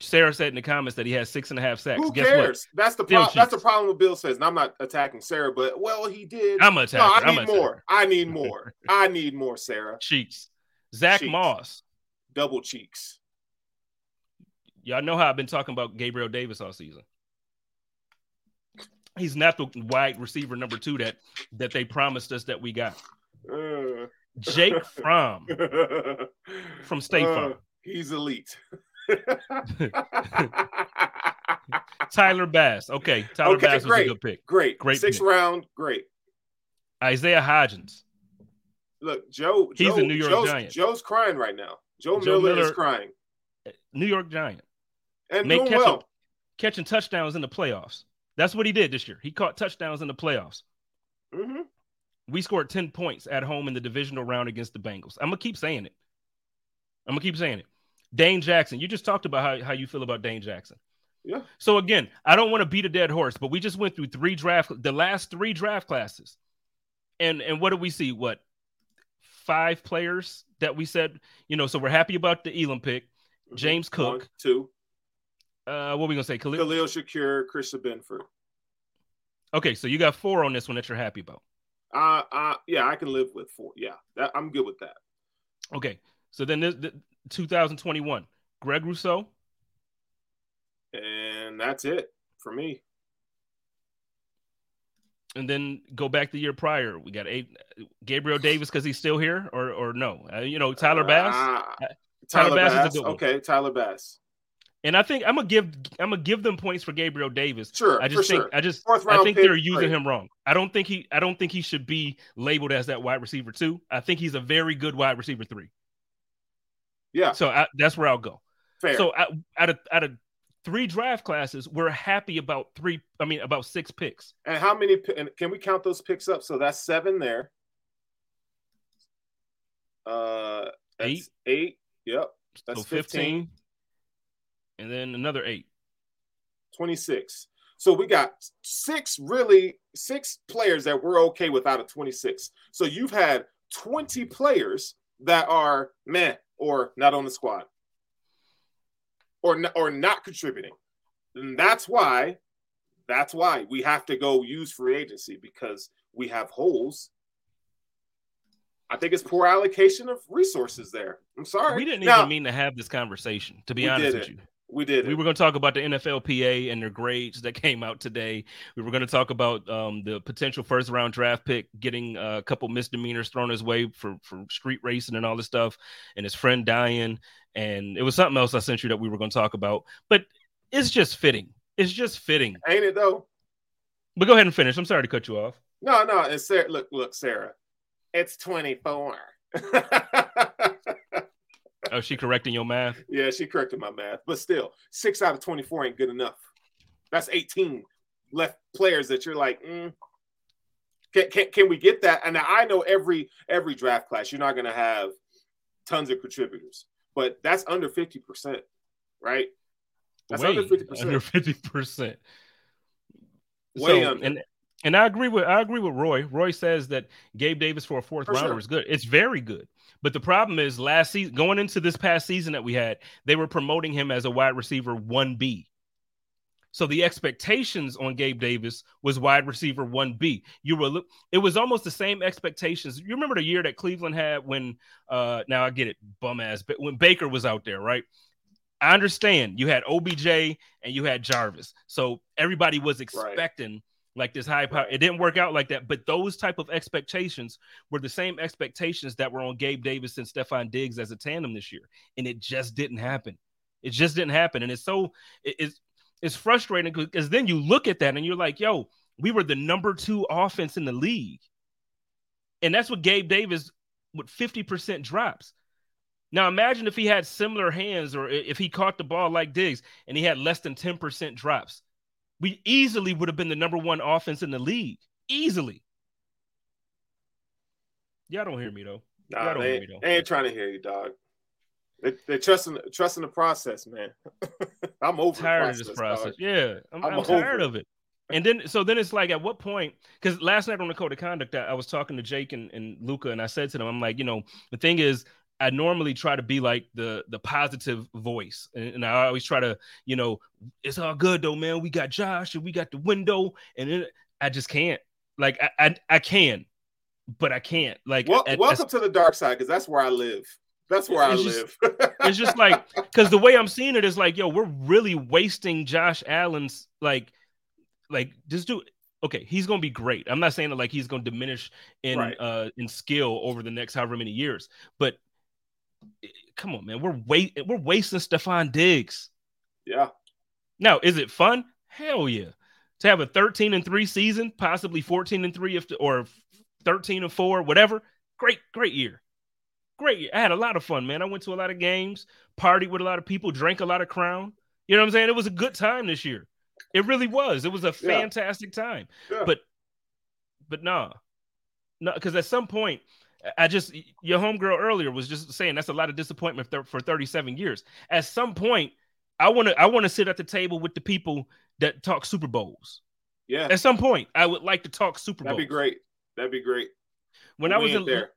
Speaker 2: Sarah said in the comments that he has six and a half sacks.
Speaker 3: Who Guess cares? What? That's the pro- that's the problem with Bill says. And I'm not attacking Sarah, but well, he did.
Speaker 2: I'm attacking. No,
Speaker 3: I need I'm more. I need more. I need more, Sarah.
Speaker 2: Cheeks. Zach Cheeks. Moss
Speaker 3: double cheeks.
Speaker 2: Y'all know how I've been talking about Gabriel Davis all season. He's not the wide receiver number two that that they promised us that we got. Uh, Jake Fromm from State uh,
Speaker 3: He's elite.
Speaker 2: Tyler Bass. Okay, Tyler okay, Bass great, was a good pick.
Speaker 3: Great,
Speaker 2: great.
Speaker 3: Six pick. round, great.
Speaker 2: Isaiah Hodgins.
Speaker 3: Look, Joe.
Speaker 2: He's
Speaker 3: Joe,
Speaker 2: a New York
Speaker 3: Joe's,
Speaker 2: Giant.
Speaker 3: Joe's crying right now. Joe, Joe Miller, Miller, is crying.
Speaker 2: New York Giant.
Speaker 3: And doing catching, well.
Speaker 2: catching touchdowns in the playoffs. That's what he did this year. He caught touchdowns in the playoffs.
Speaker 3: Mm-hmm.
Speaker 2: We scored 10 points at home in the divisional round against the Bengals. I'm going to keep saying it. I'm going to keep saying it. Dane Jackson, you just talked about how, how you feel about Dane Jackson.
Speaker 3: Yeah.
Speaker 2: So again, I don't want to beat a dead horse, but we just went through three draft, the last three draft classes, and and what do we see? What five players that we said, you know? So we're happy about the Elam pick, mm-hmm. James Cook, One,
Speaker 3: two.
Speaker 2: Uh, what are we gonna say?
Speaker 3: Khalil, Khalil Shakir, Christian Benford.
Speaker 2: Okay, so you got four on this one that you're happy about.
Speaker 3: Uh, uh yeah, I can live with four. Yeah, that, I'm good with that.
Speaker 2: Okay, so then this, the 2021, Greg Rousseau,
Speaker 3: and that's it for me.
Speaker 2: And then go back the year prior. We got eight Gabriel Davis because he's still here, or or no? Uh, you know Tyler Bass. Uh,
Speaker 3: Tyler, Tyler Bass, Bass, is a good one. Okay, Tyler Bass.
Speaker 2: And I think I'm gonna give I'm gonna give them points for Gabriel Davis.
Speaker 3: Sure,
Speaker 2: I just think
Speaker 3: sure.
Speaker 2: I just I think they're using him wrong. I don't think he I don't think he should be labeled as that wide receiver two. I think he's a very good wide receiver three.
Speaker 3: Yeah.
Speaker 2: So I, that's where I'll go.
Speaker 3: Fair.
Speaker 2: So I, out of out of three draft classes, we're happy about three. I mean, about six picks.
Speaker 3: And how many? And can we count those picks up? So that's seven there. Uh, eight. Eight. Yep. That's so 15. 15
Speaker 2: and then another eight.
Speaker 3: 26. So we got six really six players that we're okay with out of 26. So you've had 20 players that are meh or not on the squad or or not contributing. And that's why that's why we have to go use free agency because we have holes. I think it's poor allocation of resources there. I'm sorry.
Speaker 2: We didn't now, even mean to have this conversation, to be honest with you.
Speaker 3: We did.
Speaker 2: We were going to talk about the NFLPA and their grades that came out today. We were going to talk about um, the potential first round draft pick getting a couple misdemeanors thrown his way for, for street racing and all this stuff, and his friend dying. And it was something else I sent you that we were going to talk about. But it's just fitting. It's just fitting.
Speaker 3: Ain't it though?
Speaker 2: But go ahead and finish. I'm sorry to cut you off.
Speaker 3: No, no. It's Sarah. Look, look, Sarah. It's 24.
Speaker 2: Oh, she correcting your math?
Speaker 3: Yeah, she corrected my math. But still, six out of 24 ain't good enough. That's 18 left players that you're like, mm, can, can, can we get that? And I know every every draft class, you're not going to have tons of contributors, but that's under 50%, right?
Speaker 2: That's Way under 50%. Under 50%. Way so, under. And, and I agree with I agree with Roy. Roy says that Gabe Davis for a fourth for rounder sure. is good. It's very good. But the problem is last season, going into this past season that we had, they were promoting him as a wide receiver 1B. So the expectations on Gabe Davis was wide receiver 1B. You were it was almost the same expectations. You remember the year that Cleveland had when uh now I get it, bum ass, but when Baker was out there, right? I understand you had OBJ and you had Jarvis. So everybody was expecting right like this high power. It didn't work out like that. But those type of expectations were the same expectations that were on Gabe Davis and Stefon Diggs as a tandem this year, and it just didn't happen. It just didn't happen, and it's so it's it's frustrating because then you look at that and you're like, yo, we were the number two offense in the league, and that's what Gabe Davis with fifty percent drops. Now imagine if he had similar hands or if he caught the ball like Diggs and he had less than 10% drops we easily would have been the number one offense in the league. Easily. Y'all don't hear me though.
Speaker 3: Nah, Y'all don't they, hear me though. They ain't trying to hear you, dog. They, they're trusting trusting the process, man. I'm over
Speaker 2: tired
Speaker 3: process,
Speaker 2: of this process. Dog. Yeah, I'm, I'm, I'm tired of it. And then, so then it's like, at what point? Because last night on the code of conduct, I, I was talking to Jake and, and Luca, and I said to them, I'm like, you know, the thing is, I normally try to be like the the positive voice, and, and, I always try to, you know, it's all good though, man. We got Josh and we got the window, and it, I just can't. Like I, I, I can, but I can't. Like
Speaker 3: well, at, welcome to the dark side because that's where I live. That's where I live.
Speaker 2: it's just like because the way I'm seeing it is like, yo, we're really wasting Josh Allen's like, like just do okay, he's going to be great. I'm not saying that like he's going to diminish in right. uh in skill over the next however many years, but come on, man. We're wait we're wasting Stefon Diggs.
Speaker 3: Yeah.
Speaker 2: Now, is it fun? Hell yeah. To have a 13 and 3 season, possibly 14 and 3 if or 13 and 4, whatever. Great, great year. Great year. I had a lot of fun, man. I went to a lot of games, partied with a lot of people, drank a lot of crown. You know what I'm saying? It was a good time this year. It really was. It was a fantastic yeah. time. Yeah. But but nah. No, because at some point I just your homegirl earlier was just saying that's a lot of disappointment for 37 years. At some point, I want to I want to sit at the table with the people that talk Super Bowls.
Speaker 3: Yeah.
Speaker 2: At some point, I would like to talk Super Bowl.
Speaker 3: That'd be great. That'd be great.
Speaker 2: When I was in there,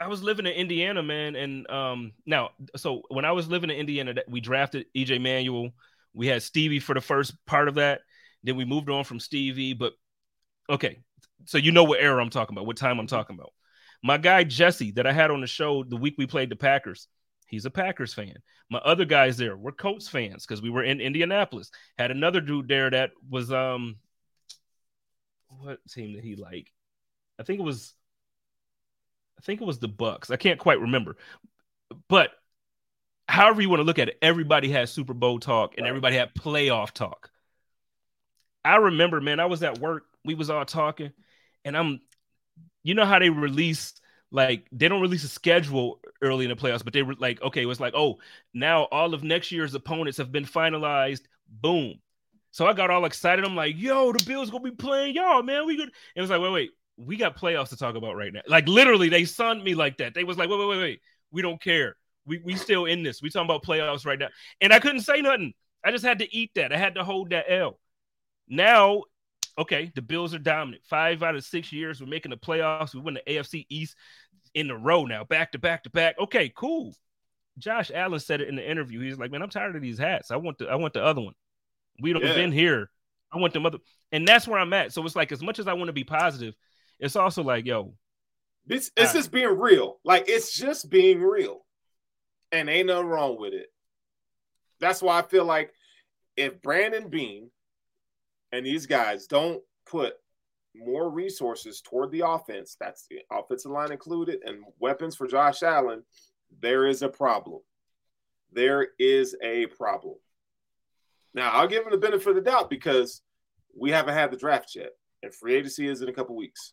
Speaker 2: I was living in Indiana, man, and um, now so when I was living in Indiana, we drafted EJ Manuel. We had Stevie for the first part of that. Then we moved on from Stevie, but okay, so you know what era I'm talking about, what time I'm talking about. My guy Jesse that I had on the show the week we played the Packers, he's a Packers fan. My other guys there were Colts fans because we were in Indianapolis. Had another dude there that was um, what team did he like? I think it was I think it was the Bucks. I can't quite remember. But however you want to look at it, everybody had Super Bowl talk and everybody had playoff talk. I remember, man, I was at work, we was all talking, and I'm you know how they release like they don't release a schedule early in the playoffs, but they were like, okay, it was like, oh, now all of next year's opponents have been finalized. Boom. So I got all excited. I'm like, yo, the Bills gonna be playing y'all, man. We good. It was like, wait, wait, we got playoffs to talk about right now. Like literally, they sunned me like that. They was like, wait, wait, wait, wait. We don't care. We we still in this. We talking about playoffs right now. And I couldn't say nothing. I just had to eat that. I had to hold that L. Now, okay, the Bills are dominant. Five out of six years, we're making the playoffs. We win the AFC East in a row now, back to back to back. Okay, cool. Josh Allen said it in the interview. He's like, man, I'm tired of these hats. I want the I want the other one. We don't yeah. been here. I want the mother, and that's where I'm at. So it's like as much as I want to be positive, it's also like, yo,
Speaker 3: it's it's just being real. Like it's just being real, and ain't nothing wrong with it. That's why I feel like if Brandon Beane and these guys don't put more resources toward the offense, that's the offensive line included, and weapons for Josh Allen, there is a problem. There is a problem. Now, I'll give him the benefit of the doubt because we haven't had the draft yet, and free agency is in a couple weeks.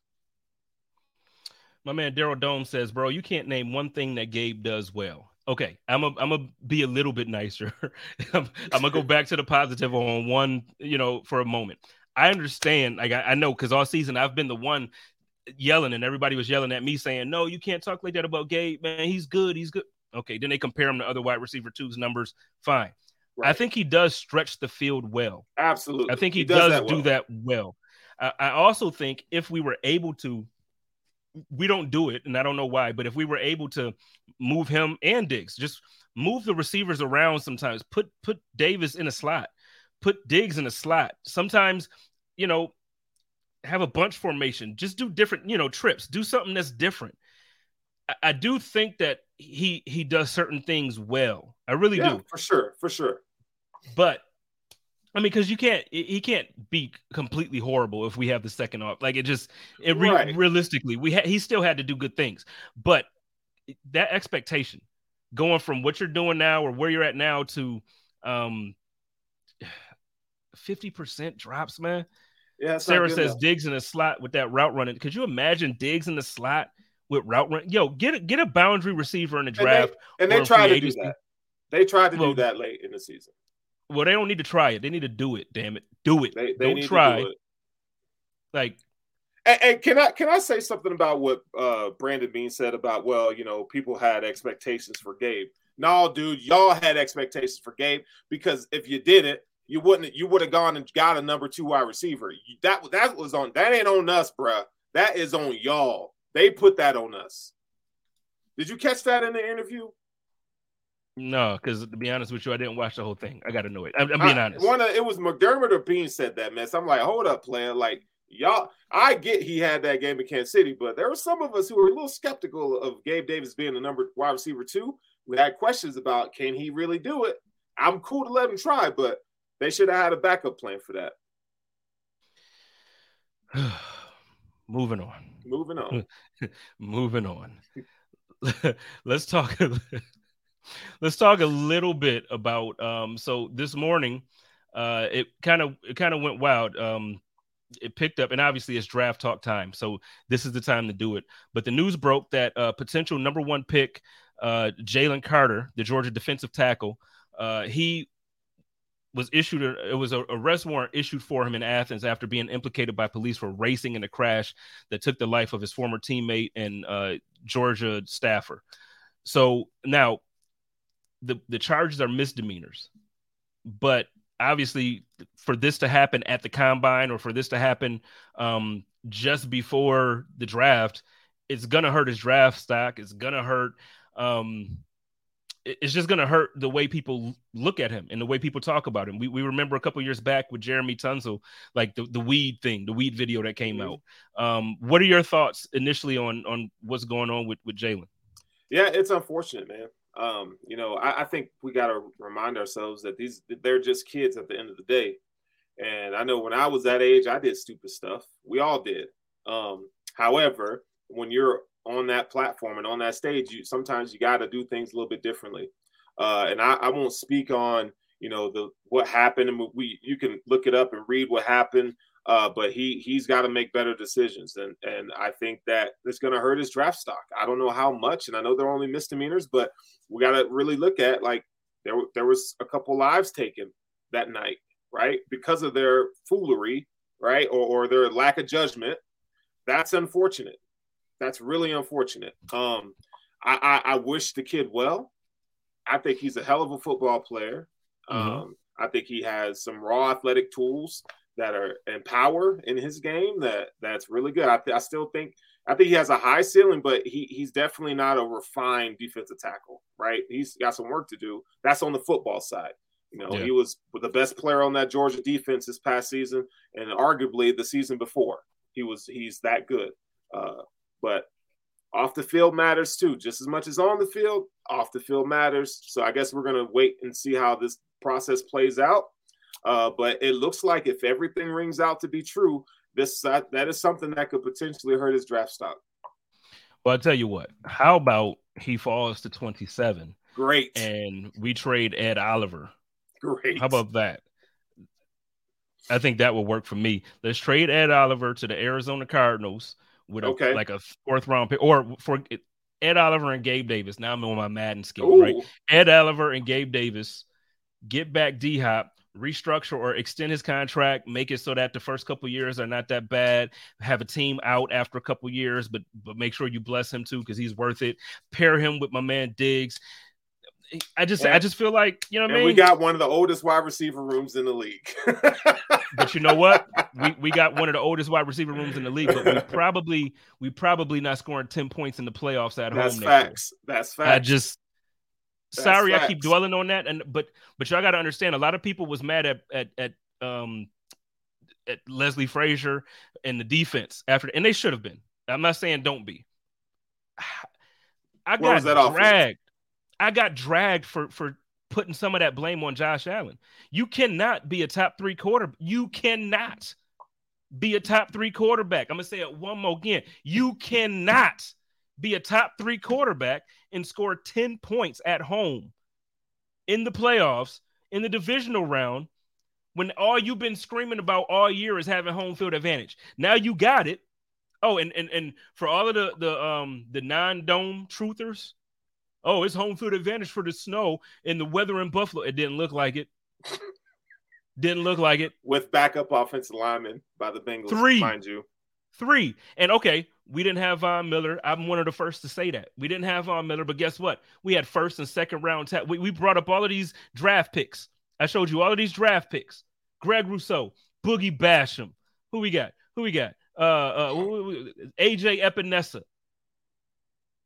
Speaker 2: My man Daryl Dome says, "Bro, you can't name one thing that Gabe does well." Okay, I'm a, I'm gonna be a little bit nicer. I'm, I'm, gonna go back to the positive on one, you know, for a moment. I understand, like I, I know, because all season I've been the one yelling, and everybody was yelling at me saying, "No, you can't talk like that about Gabe, man. He's good. He's good." Okay, then they compare him to other wide receiver twos numbers. Fine. Right. I think he does stretch the field well.
Speaker 3: Absolutely.
Speaker 2: I think he, he does, does that do that well. I, I also think if we were able to, we don't do it, and I don't know why, but if we were able to move him and Diggs, just move the receivers around sometimes, put put Davis in a slot, put Diggs in a slot. Sometimes, you know, have a bunch formation, just do different, you know, trips, do something that's different. I, I do think that he he does certain things well. I really yeah, do.
Speaker 3: For sure, for sure.
Speaker 2: But I mean, because you can't, he can't be completely horrible if we have the second off. Like it just, it re- right. realistically, we ha- he still had to do good things, but that expectation going from what you're doing now or where you're at now to um 50% drops, man. Yeah, Sarah says Diggs in the slot with that route running. Could you imagine Diggs in the slot with route run? Yo, get a, get a boundary receiver in the draft.
Speaker 3: And they, and they tried to do that. They tried to well, do that late in the season.
Speaker 2: Well, they don't need to try it. They need to do it. Damn it, do it. They, they don't try. Do like,
Speaker 3: and, and, can I can I say something about what uh, Brandon Beane said about well, you know, people had expectations for Gabe. No, dude, y'all had expectations for Gabe because if you didn't, you wouldn't. You would have gone and got a number two wide receiver. That that was on. That ain't on us, bruh. That is on y'all. They put that on us. Did you catch that in the interview?
Speaker 2: No, because to be honest with you, I didn't watch the whole thing. I got to know it. I'm, I'm being I, honest.
Speaker 3: One of, it was McDermott or Beane said that mess. I'm like, hold up, player. Like y'all, I get he had that game in Kansas City, but there were some of us who were a little skeptical of Gabe Davis being the number wide receiver two. We had questions about can he really do it. I'm cool to let him try, but they should have had a backup plan for that.
Speaker 2: Moving on.
Speaker 3: Moving on.
Speaker 2: Moving on. Let's talk. Let's talk a little bit about um so this morning uh it kind of it kind of went wild. Um it picked up and obviously it's draft talk time. So this is the time to do it. But the news broke that uh potential number 1 pick uh Jalen Carter, the Georgia defensive tackle, uh he was issued a, it was a arrest warrant issued for him in Athens after being implicated by police for racing in a crash that took the life of his former teammate and uh, Georgia staffer. So now the the charges are misdemeanors. but obviously for this to happen at the combine or for this to happen um, just before the draft, it's gonna hurt his draft stock. It's gonna hurt. Um, it's just gonna hurt the way people look at him and the way people talk about him. We, we remember a couple years back with Jeremy Tunsil, like the, the weed thing, the weed video that came mm-hmm. out. Um, what are your thoughts initially on on what's going on with with Jalen?
Speaker 3: Yeah, it's unfortunate, man. Um, you know, I, I think we got to remind ourselves that these they're just kids at the end of the day. And I know when I was that age, I did stupid stuff. We all did. Um, however, when you're on that platform and on that stage, you sometimes you got to do things a little bit differently. Uh, and I, I won't speak on you know the what happened, and we you can look it up and read what happened. Uh, but he he's got to make better decisions, and and I think that it's going to hurt his draft stock. I don't know how much, and I know they're only misdemeanors, but we got to really look at like there there was a couple lives taken that night, right, because of their foolery, right, or, or their lack of judgment. That's unfortunate. That's really unfortunate. Um, I, I, I wish the kid well. I think he's a hell of a football player. Mm-hmm. Um, I think he has some raw athletic tools that are in power in his game that that's really good. I, th- I still think I think he has a high ceiling, but he he's definitely not a refined defensive tackle, right? He's got some work to do. That's on the football side. You know, yeah. he was the best player on that Georgia defense this past season, and arguably the season before. He was he's that good. Uh, but off the field matters too, just as much as on the field. Off the field matters. So I guess we're gonna wait and see how this process plays out. Uh, but it looks like if everything rings out to be true, this that, that is something that could potentially hurt his draft stock.
Speaker 2: Well, I'll tell you what. How about he falls to 27?
Speaker 3: Great.
Speaker 2: And we trade Ed Oliver.
Speaker 3: Great.
Speaker 2: How about that? I think that would work for me. Let's trade Ed Oliver to the Arizona Cardinals with a, okay. like a fourth round pick, or for Ed Oliver and Gabe Davis. Now I'm on my Madden skill, right? Ed Oliver and Gabe Davis get back D Hop restructure or extend his contract, make it so that the first couple years are not that bad. Have a team out after a couple years, but but make sure you bless him too because he's worth it. Pair him with my man Diggs. I just I just feel like you know what I mean.
Speaker 3: We got one of the oldest wide receiver rooms in the league.
Speaker 2: but you know what? We we got one of the oldest wide receiver rooms in the league, but we probably we probably not scoring 10 points in the playoffs at
Speaker 3: That's
Speaker 2: home.
Speaker 3: That's facts. That's facts.
Speaker 2: I just Sorry, facts. I keep dwelling on that, and but but y'all got to understand, a lot of people was mad at at at um at Leslie Frazier and the defense after, and they should have been. I'm not saying don't be. I got dragged. I got dragged for for putting some of that blame on Josh Allen. You cannot be a top three quarter. You cannot be a top three quarterback. I'm gonna say it one more again. You cannot be a top three quarterback and score 10 points at home in the playoffs in the divisional round when all you've been screaming about all year is having home field advantage. Now you got it. Oh, and and and for all of the the um the non-dome truthers, oh, it's home field advantage for the snow and the weather in Buffalo. It didn't look like it. didn't look like it.
Speaker 3: With backup offensive linemen by the Bengals,
Speaker 2: Three.
Speaker 3: mind you.
Speaker 2: Three. And okay, we didn't have Von Miller. I'm one of the first to say that. We didn't have Von Miller, but guess what? We had first and second round. Ta- we, we brought up all of these draft picks. I showed you all of these draft picks. Greg Rousseau, Boogie Basham. Who we got? Who we got? Uh, uh, AJ Epenesa.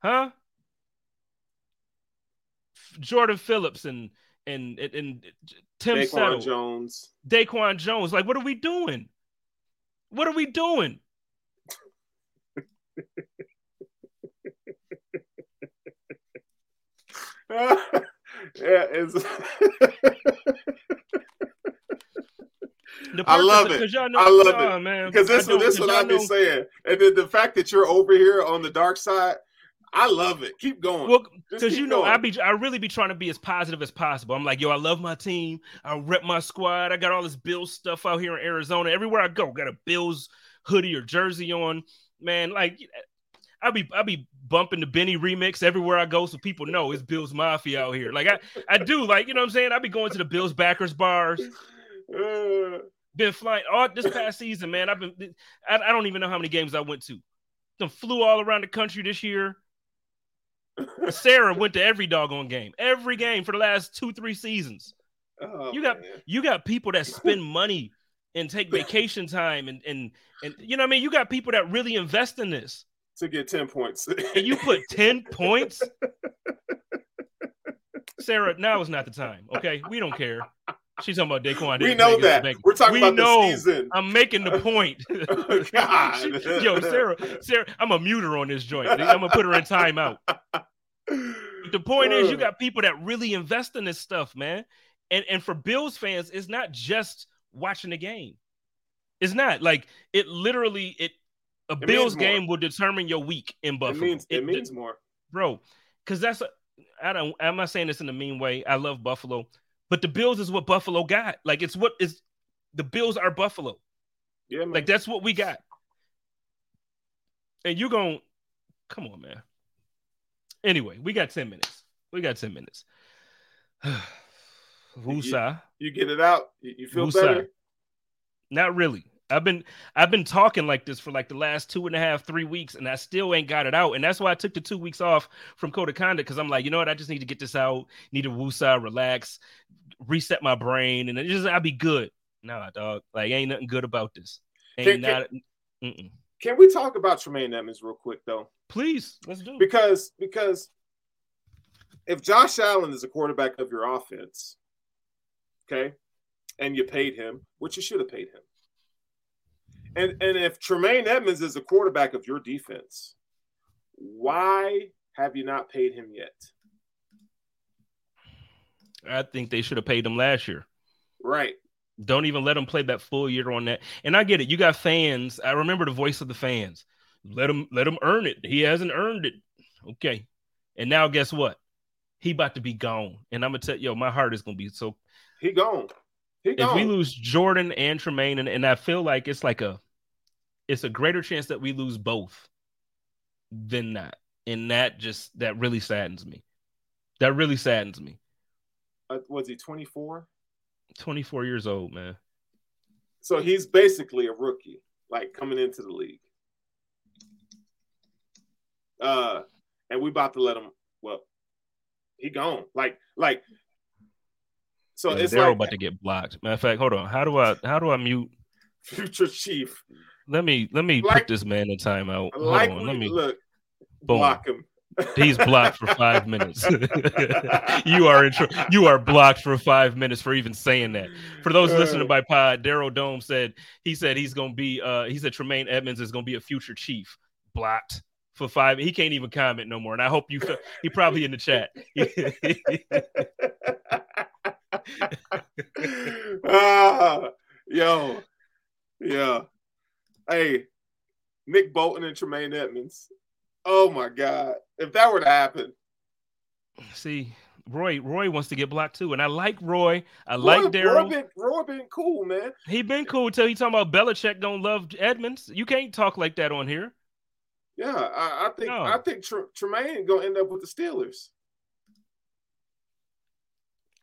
Speaker 2: Huh? Jordan Phillips and and and, and Tim
Speaker 3: Daquan Settle. Jones.
Speaker 2: Daquan Jones. Like, what are we doing? What are we doing?
Speaker 3: Yeah, it's. I love it. Know, I love it, man. Because this, is this is what I've been saying, and then the fact that you're over here on the dark side, I love it. Keep going.
Speaker 2: Well, because you know, going. I be I really be trying to be as positive as possible. I'm like, yo, I love my team. I rep my squad. I got all this Bills stuff out here in Arizona. Everywhere I go, got a Bills hoodie or jersey on. Man, like I'll be I'll be bumping the Benny remix everywhere I go, so people know it's Bills Mafia out here. Like I I do, like you know what I'm saying. I'll be going to the Bills backers bars. been flying all this past season, man. I've been I, I don't even know how many games I went to. Them flew all around the country this year. Sarah went to every doggone game, every game for the last two, three seasons. Oh, you got man. you got people that spend money and take vacation time and and and you know I mean. You got people that really invest in this
Speaker 3: to get ten points.
Speaker 2: and you put ten points. Sarah, now is not the time. Okay, we don't care. She's talking about Daquan.
Speaker 3: We know that. We're talking we about know. the season.
Speaker 2: I'm making the point. oh. Yo, Sarah, Sarah, I'm a mute her on this joint. I'm gonna put her in timeout. the point is, you got people that really invest in this stuff, man. And and for Bills fans, it's not just watching the game. It's not like it. Literally, it a it Bills game will determine your week in Buffalo.
Speaker 3: It means, it, it means more,
Speaker 2: bro. Because that's a, I don't. I'm not saying this in a mean way. I love Buffalo, but the Bills is what Buffalo got. Like it's what is the Bills are Buffalo. Yeah, man. like that's what we got. And you gonna come on, man. Anyway, we got 10 minutes. We got 10 minutes.
Speaker 3: Wusa. You, get it out. You feel better?
Speaker 2: Not really. I've been I've been talking like this for like the last two and a half, three weeks, and I still ain't got it out. And that's why I took the two weeks off from Code of Conduct because I'm like, you know what? I just need to get this out, need to woosah, relax, reset my brain, and it just I'll be good. Nah, dog. Like ain't nothing good about this. Ain't
Speaker 3: can, not, can, can we talk about Tremaine Edmunds real quick though?
Speaker 2: Please, let's do
Speaker 3: it. Because because if Josh Allen is a quarterback of your offense, okay, and you paid him, which you should have paid him and and if Tremaine Edmunds is a quarterback of your defense, why have you not paid him yet?
Speaker 2: I think they should have paid him last year.
Speaker 3: Right.
Speaker 2: Don't even let him play that full year on that. And I get it. You got fans. I remember the voice of the fans. Let him let him earn it. He hasn't earned it. Okay. And now guess what? He about to be gone. And I'm gonna tell yo, my heart is gonna be so
Speaker 3: he gone.
Speaker 2: He gone. If we lose Jordan and Tremaine, and, and I feel like it's like a it's a greater chance that we lose both than not. And that just that really saddens me. That really saddens me.
Speaker 3: Uh, was he 24?
Speaker 2: 24 years old, man.
Speaker 3: So he's basically a rookie, like coming into the league. Uh, and we about to let him. Well, he gone. Like, like.
Speaker 2: So yeah, it's they're like, about to get blocked. Matter of fact, hold on. How do I how do I mute
Speaker 3: future chief?
Speaker 2: Let me let me like, put this man in timeout. Hold on, let me
Speaker 3: look. Boom. Block him.
Speaker 2: He's blocked for five minutes. you are in tr- you are blocked for five minutes for even saying that. For those uh, listening by pod, Daryl Dome said he said he's gonna be uh he said Tremaine Edmunds is gonna be a future chief. Blocked for five. He can't even comment no more. And I hope you feel, he probably in the chat.
Speaker 3: ah, yo, yeah. Hey, Nick Bolton and Tremaine Edmunds. Oh my God. If that were to happen.
Speaker 2: See, Roy, Roy wants to get blocked too. And I like Roy. I Roy, like Daryl.
Speaker 3: Roy been, Roy been cool, man.
Speaker 2: He been cool until he talking about Belichick don't love Edmunds. You can't talk like that on here.
Speaker 3: Yeah, I, I think no. I think Tr- Tremaine gonna end up with the Steelers.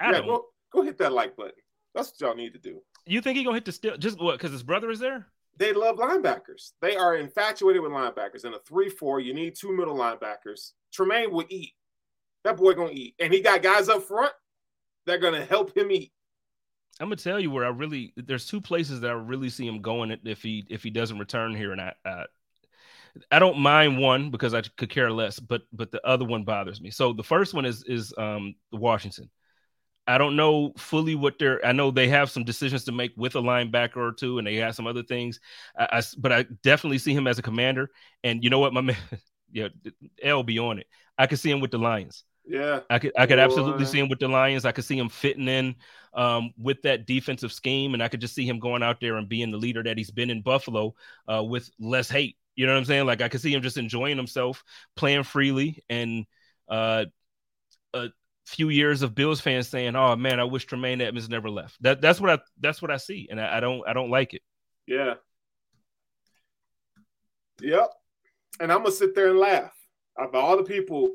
Speaker 2: I yeah,
Speaker 3: go, go hit that like button. That's what y'all need to do.
Speaker 2: You think he gonna hit the Steelers? Just what? Because his brother is there?
Speaker 3: they love linebackers. They are infatuated with linebackers. In a 3 4, you need two middle linebackers. Tremaine will eat. That boy gonna eat. And he got guys up front that are gonna help him eat.
Speaker 2: I'm gonna tell you where I really there's two places that I really see him going if he if he doesn't return here, and I I, I don't mind one because I could care less, but but the other one bothers me. So the first one is is um Washington. I don't know fully what they're. I know they have some decisions to make with a linebacker or two, and they have some other things. I, I but I definitely see him as a commander. And you know what, my man, yeah, L be on it. I could see him with the Lions.
Speaker 3: Yeah,
Speaker 2: I could. I could absolutely see him with the Lions. I could see him fitting in um, with that defensive scheme, and I could just see him going out there and being the leader that he's been in Buffalo uh, with less hate. You know what I'm saying? Like I could see him just enjoying himself, playing freely, and uh, uh, few years of Bills fans saying, "Oh man, I wish Tremaine Edmunds never left." That that's what I that's what I see, and I, I don't I don't like it.
Speaker 3: Yeah. Yep. And I'm gonna sit there and laugh. Of all the people,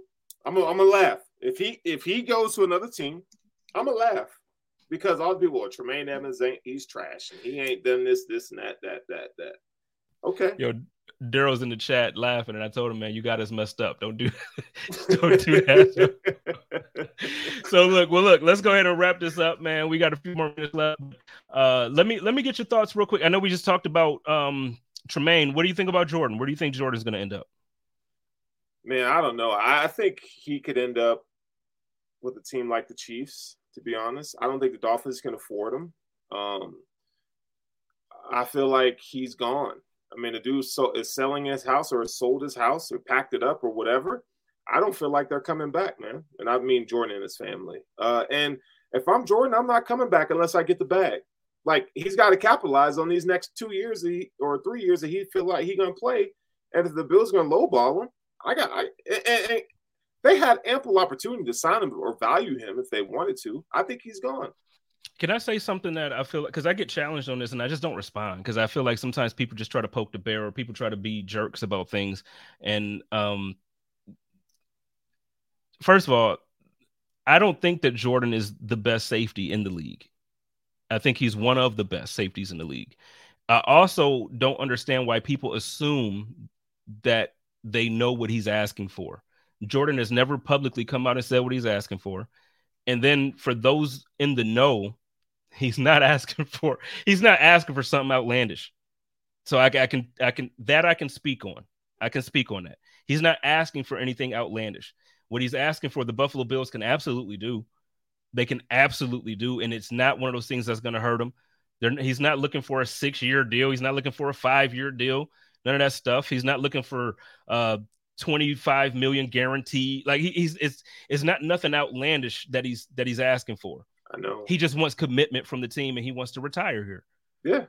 Speaker 3: I'm gonna, I'm gonna laugh. If he if he goes to another team, I'm gonna laugh because all the people are Tremaine Edmunds ain't he's trash and he ain't done this this and that that that that. Okay.
Speaker 2: Yo, Daryl's in the chat laughing, and I told him, "Man, you got us messed up. Don't do, don't do that." so look, well, look, let's go ahead and wrap this up, man. We got a few more minutes left. Uh, let me let me get your thoughts real quick. I know we just talked about um Tremaine. What do you think about Jordan? Where do you think Jordan's going to end up?
Speaker 3: Man, I don't know. I think he could end up with a team like the Chiefs. To be honest, I don't think the Dolphins can afford him. Um, I feel like he's gone. I mean, the dude so, is selling his house or has sold his house or packed it up or whatever. I don't feel like they're coming back, man. And I mean Jordan and his family. Uh, and if I'm Jordan, I'm not coming back unless I get the bag. Like he's got to capitalize on these next two years he, or three years that he feel like he gonna play. And if the Bills gonna lowball him, I got. I, and, and they had ample opportunity to sign him or value him if they wanted to. I think he's gone.
Speaker 2: Can I say something that I feel because I get challenged on this and I just don't respond because I feel like sometimes people just try to poke the bear or people try to be jerks about things. And um, first of all, I don't think that Jordan is the best safety in the league. I think he's one of the best safeties in the league. I also don't understand why people assume that they know what he's asking for. Jordan has never publicly come out and said what he's asking for. And then for those in the know, he's not asking for he's not asking for something outlandish. So I, I can I can that I can speak on. I can speak on that. He's not asking for anything outlandish. What he's asking for, the Buffalo Bills can absolutely do. They can absolutely do, and it's not one of those things that's going to hurt him. They're, he's not looking for a six-year deal. He's not looking for a five-year deal. None of that stuff. He's not looking for uh, 25 million guarantee Like he, he's it's it's not nothing outlandish that he's that he's asking for.
Speaker 3: I know.
Speaker 2: He just wants commitment from the team and he wants to retire here.
Speaker 3: Yeah.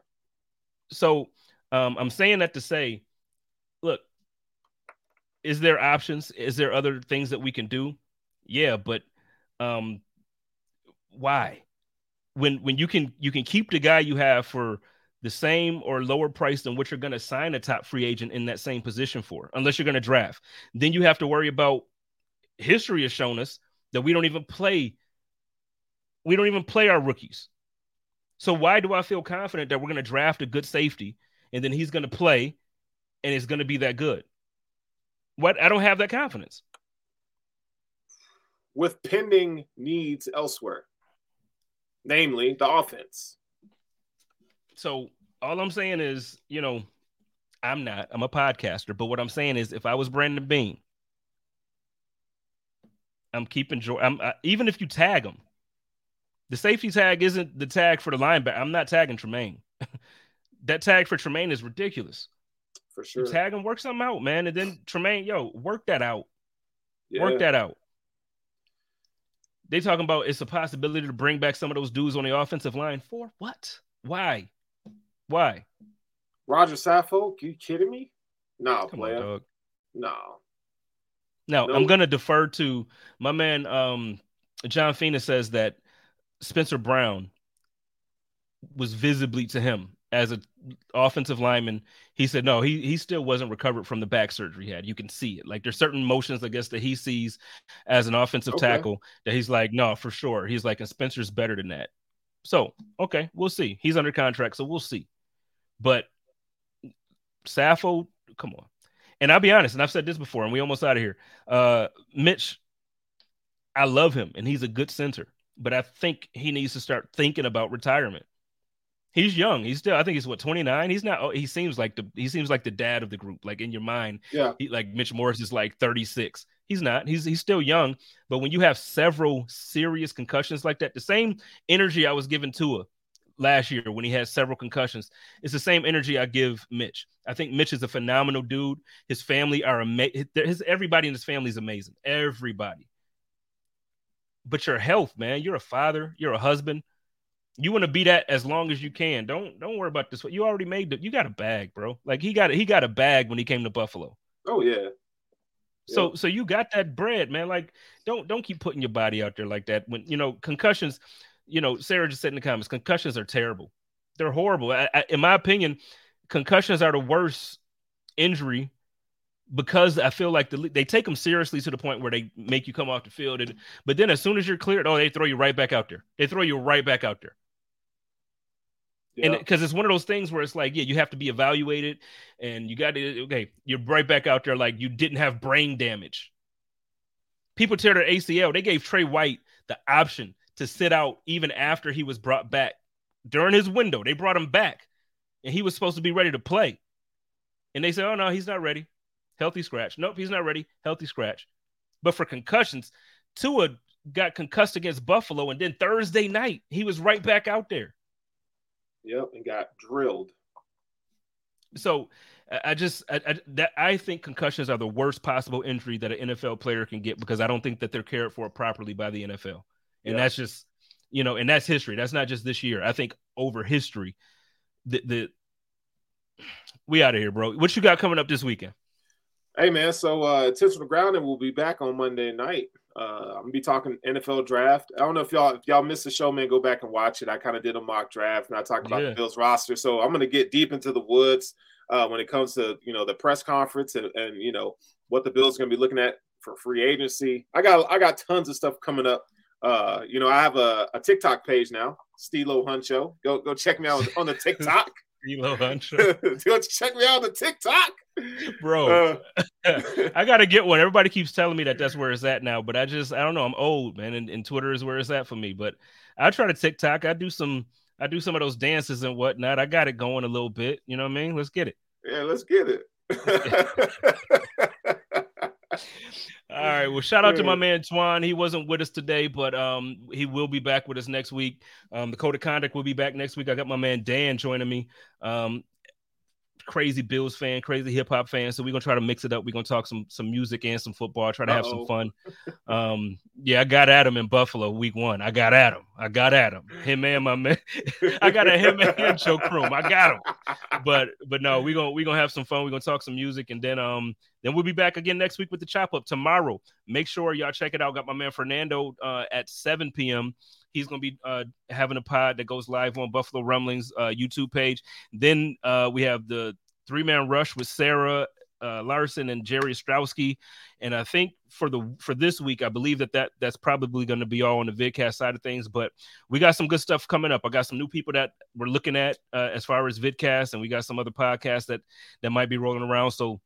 Speaker 2: So um, I'm saying that to say, look, is there options? Is there other things that we can do? Yeah, but um, why? When when you can you can keep the guy you have for the same or lower price than what you're going to sign a top free agent in that same position for, unless you're going to draft. Then you have to worry about history has shown us that we don't even play. We don't even play our rookies. So why do I feel confident that we're going to draft a good safety and then he's going to play and it's going to be that good? What I don't have that confidence.
Speaker 3: With pending needs elsewhere, namely the offense
Speaker 2: so all I'm saying is, you know, I'm not. I'm a podcaster, but what I'm saying is, if I was Brandon Beane, I'm keeping Jordan. I'm, I, even if you tag him, the safety tag isn't the tag for the linebacker. I'm not tagging Tremaine. that tag for Tremaine is ridiculous.
Speaker 3: For sure.
Speaker 2: You tag him, work something out, man, and then Tremaine, yo, work that out. Yeah. Work that out. They talking about it's a possibility to bring back some of those dudes on the offensive line for what? Why? Why?
Speaker 3: Roger Saffold? You kidding me? No, Come player. On, no.
Speaker 2: Now no. I'm gonna defer to my man um, John Fina says that Spencer Brown was visibly to him as an offensive lineman. He said no, he he still wasn't recovered from the back surgery he had. You can see it. Like there's certain motions, I guess, that he sees as an offensive okay. tackle that he's like, no, for sure. He's like, and Spencer's better than that. So okay, we'll see. He's under contract, so we'll see. But Saffo, come on. And I'll be honest, and I've said this before, and we almost out of here. Uh, Mitch, I love him, and he's a good center, but I think he needs to start thinking about retirement. He's young. He's still, I think he's what 29. He's not. He seems like the he seems like the dad of the group. Like in your mind,
Speaker 3: yeah.
Speaker 2: He, like Mitch Morse is like 36. He's not. He's he's still young. But when you have several serious concussions like that, the same energy I was given to Tua last year when he had several concussions. It's the same energy I give Mitch. I think Mitch is a phenomenal dude. His family are amazing. His everybody in his family is amazing. Everybody. But your health, man. You're a father. You're a husband. You want to be that as long as you can. Don't don't worry about this. You already made it. You got a bag, bro. Like he got he got a bag when he came to Buffalo.
Speaker 3: Oh yeah.
Speaker 2: So so you got that bread, man. Like don't don't keep putting your body out there like that. When you know concussions, you know, Sarah just said in the comments, concussions are terrible. They're horrible. I, I, in my opinion, concussions are the worst injury because I feel like the, they take them seriously to the point where they make you come off the field. And, but then as soon as you're cleared, oh, they throw you right back out there. They throw you right back out there. And because it's one of those things where it's like, yeah, you have to be evaluated and you got to, okay, you're right back out there like you didn't have brain damage. People tear their ACL. They gave Tre White the option to sit out even after he was brought back during his window. They brought him back and he was supposed to be ready to play. And they said, oh, no, he's not ready. Healthy scratch. Nope, he's not ready. Healthy scratch. But for concussions, Tua got concussed against Buffalo, and then Thursday night he was right back out there.
Speaker 3: Yep, and got drilled.
Speaker 2: So I just I, I, that I think concussions are the worst possible injury that an NFL player can get because I don't think that they're cared for properly by the NFL, and that's just you know, and that's history. That's not just this year. I think over history, the the we out of here, bro. What you got coming up this weekend?
Speaker 3: Hey man, so uh Intentional Grounding will be back on Monday night. Uh, I'm gonna be talking NFL draft. I don't know if y'all if y'all missed the show, man, go back and watch it. I kind of did a mock draft and I talked about yeah. the Bills roster. So I'm gonna get deep into the woods uh, when it comes to you know the press conference and, and you know what the Bills are gonna be looking at for free agency. I got I got tons of stuff coming up. Uh, you know, I have a, a TikTok page now, Stilo Huncho. Go go check me out on the TikTok.
Speaker 2: Stilo Huncho.
Speaker 3: go check me out on the TikTok
Speaker 2: bro. Uh, I gotta get one. Everybody keeps telling me that that's where it's at now, but I just I don't know. I'm old, man, and, and Twitter is where it's at for me. But I try to TikTok. I do some I do some of those dances and whatnot. I got it going a little bit. You know what I mean? Let's get it.
Speaker 3: Yeah, let's get it.
Speaker 2: All right. Well, shout out to my man Twan. He wasn't with us today, but um, he will be back with us next week. Um, the code of conduct will be back next week. I got my man Dan joining me. Um, crazy Bills fan, crazy hip hop fan. So we're gonna try to mix it up. We're gonna talk some some music and some football. Try to have Uh-oh. some fun. Um, yeah, I got Adam in Buffalo week one. I got Adam. I got Adam. Him and my man. I got a him and Joe Chrome. I got him. But but no, we're gonna we're gonna have some fun. We're gonna talk some music and then um then we'll be back again next week with the chop up tomorrow. Make sure y'all check it out. Got my man Fernando uh, at 7 p.m. He's going to be uh, having a pod that goes live on Buffalo Rumblings uh, YouTube page. Then uh, we have the three man rush with Sarah uh, Larson and Jerry Ostrowski. And I think for the for this week, I believe that, that that's probably going to be all on the vidcast side of things. But we got some good stuff coming up. I got some new people that we're looking at uh, as far as vidcast, and we got some other podcasts that that might be rolling around. So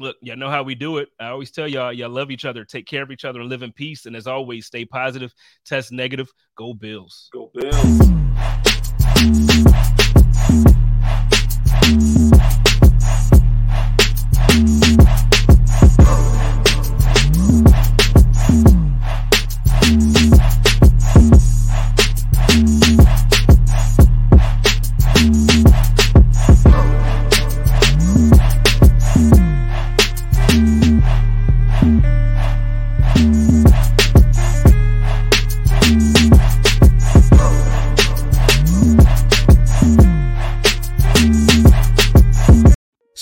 Speaker 2: look, y'all know how we do it. I always tell y'all, y'all love each other, take care of each other, and live in peace. And as always, stay positive, test negative. Go Bills.
Speaker 3: Go Bills.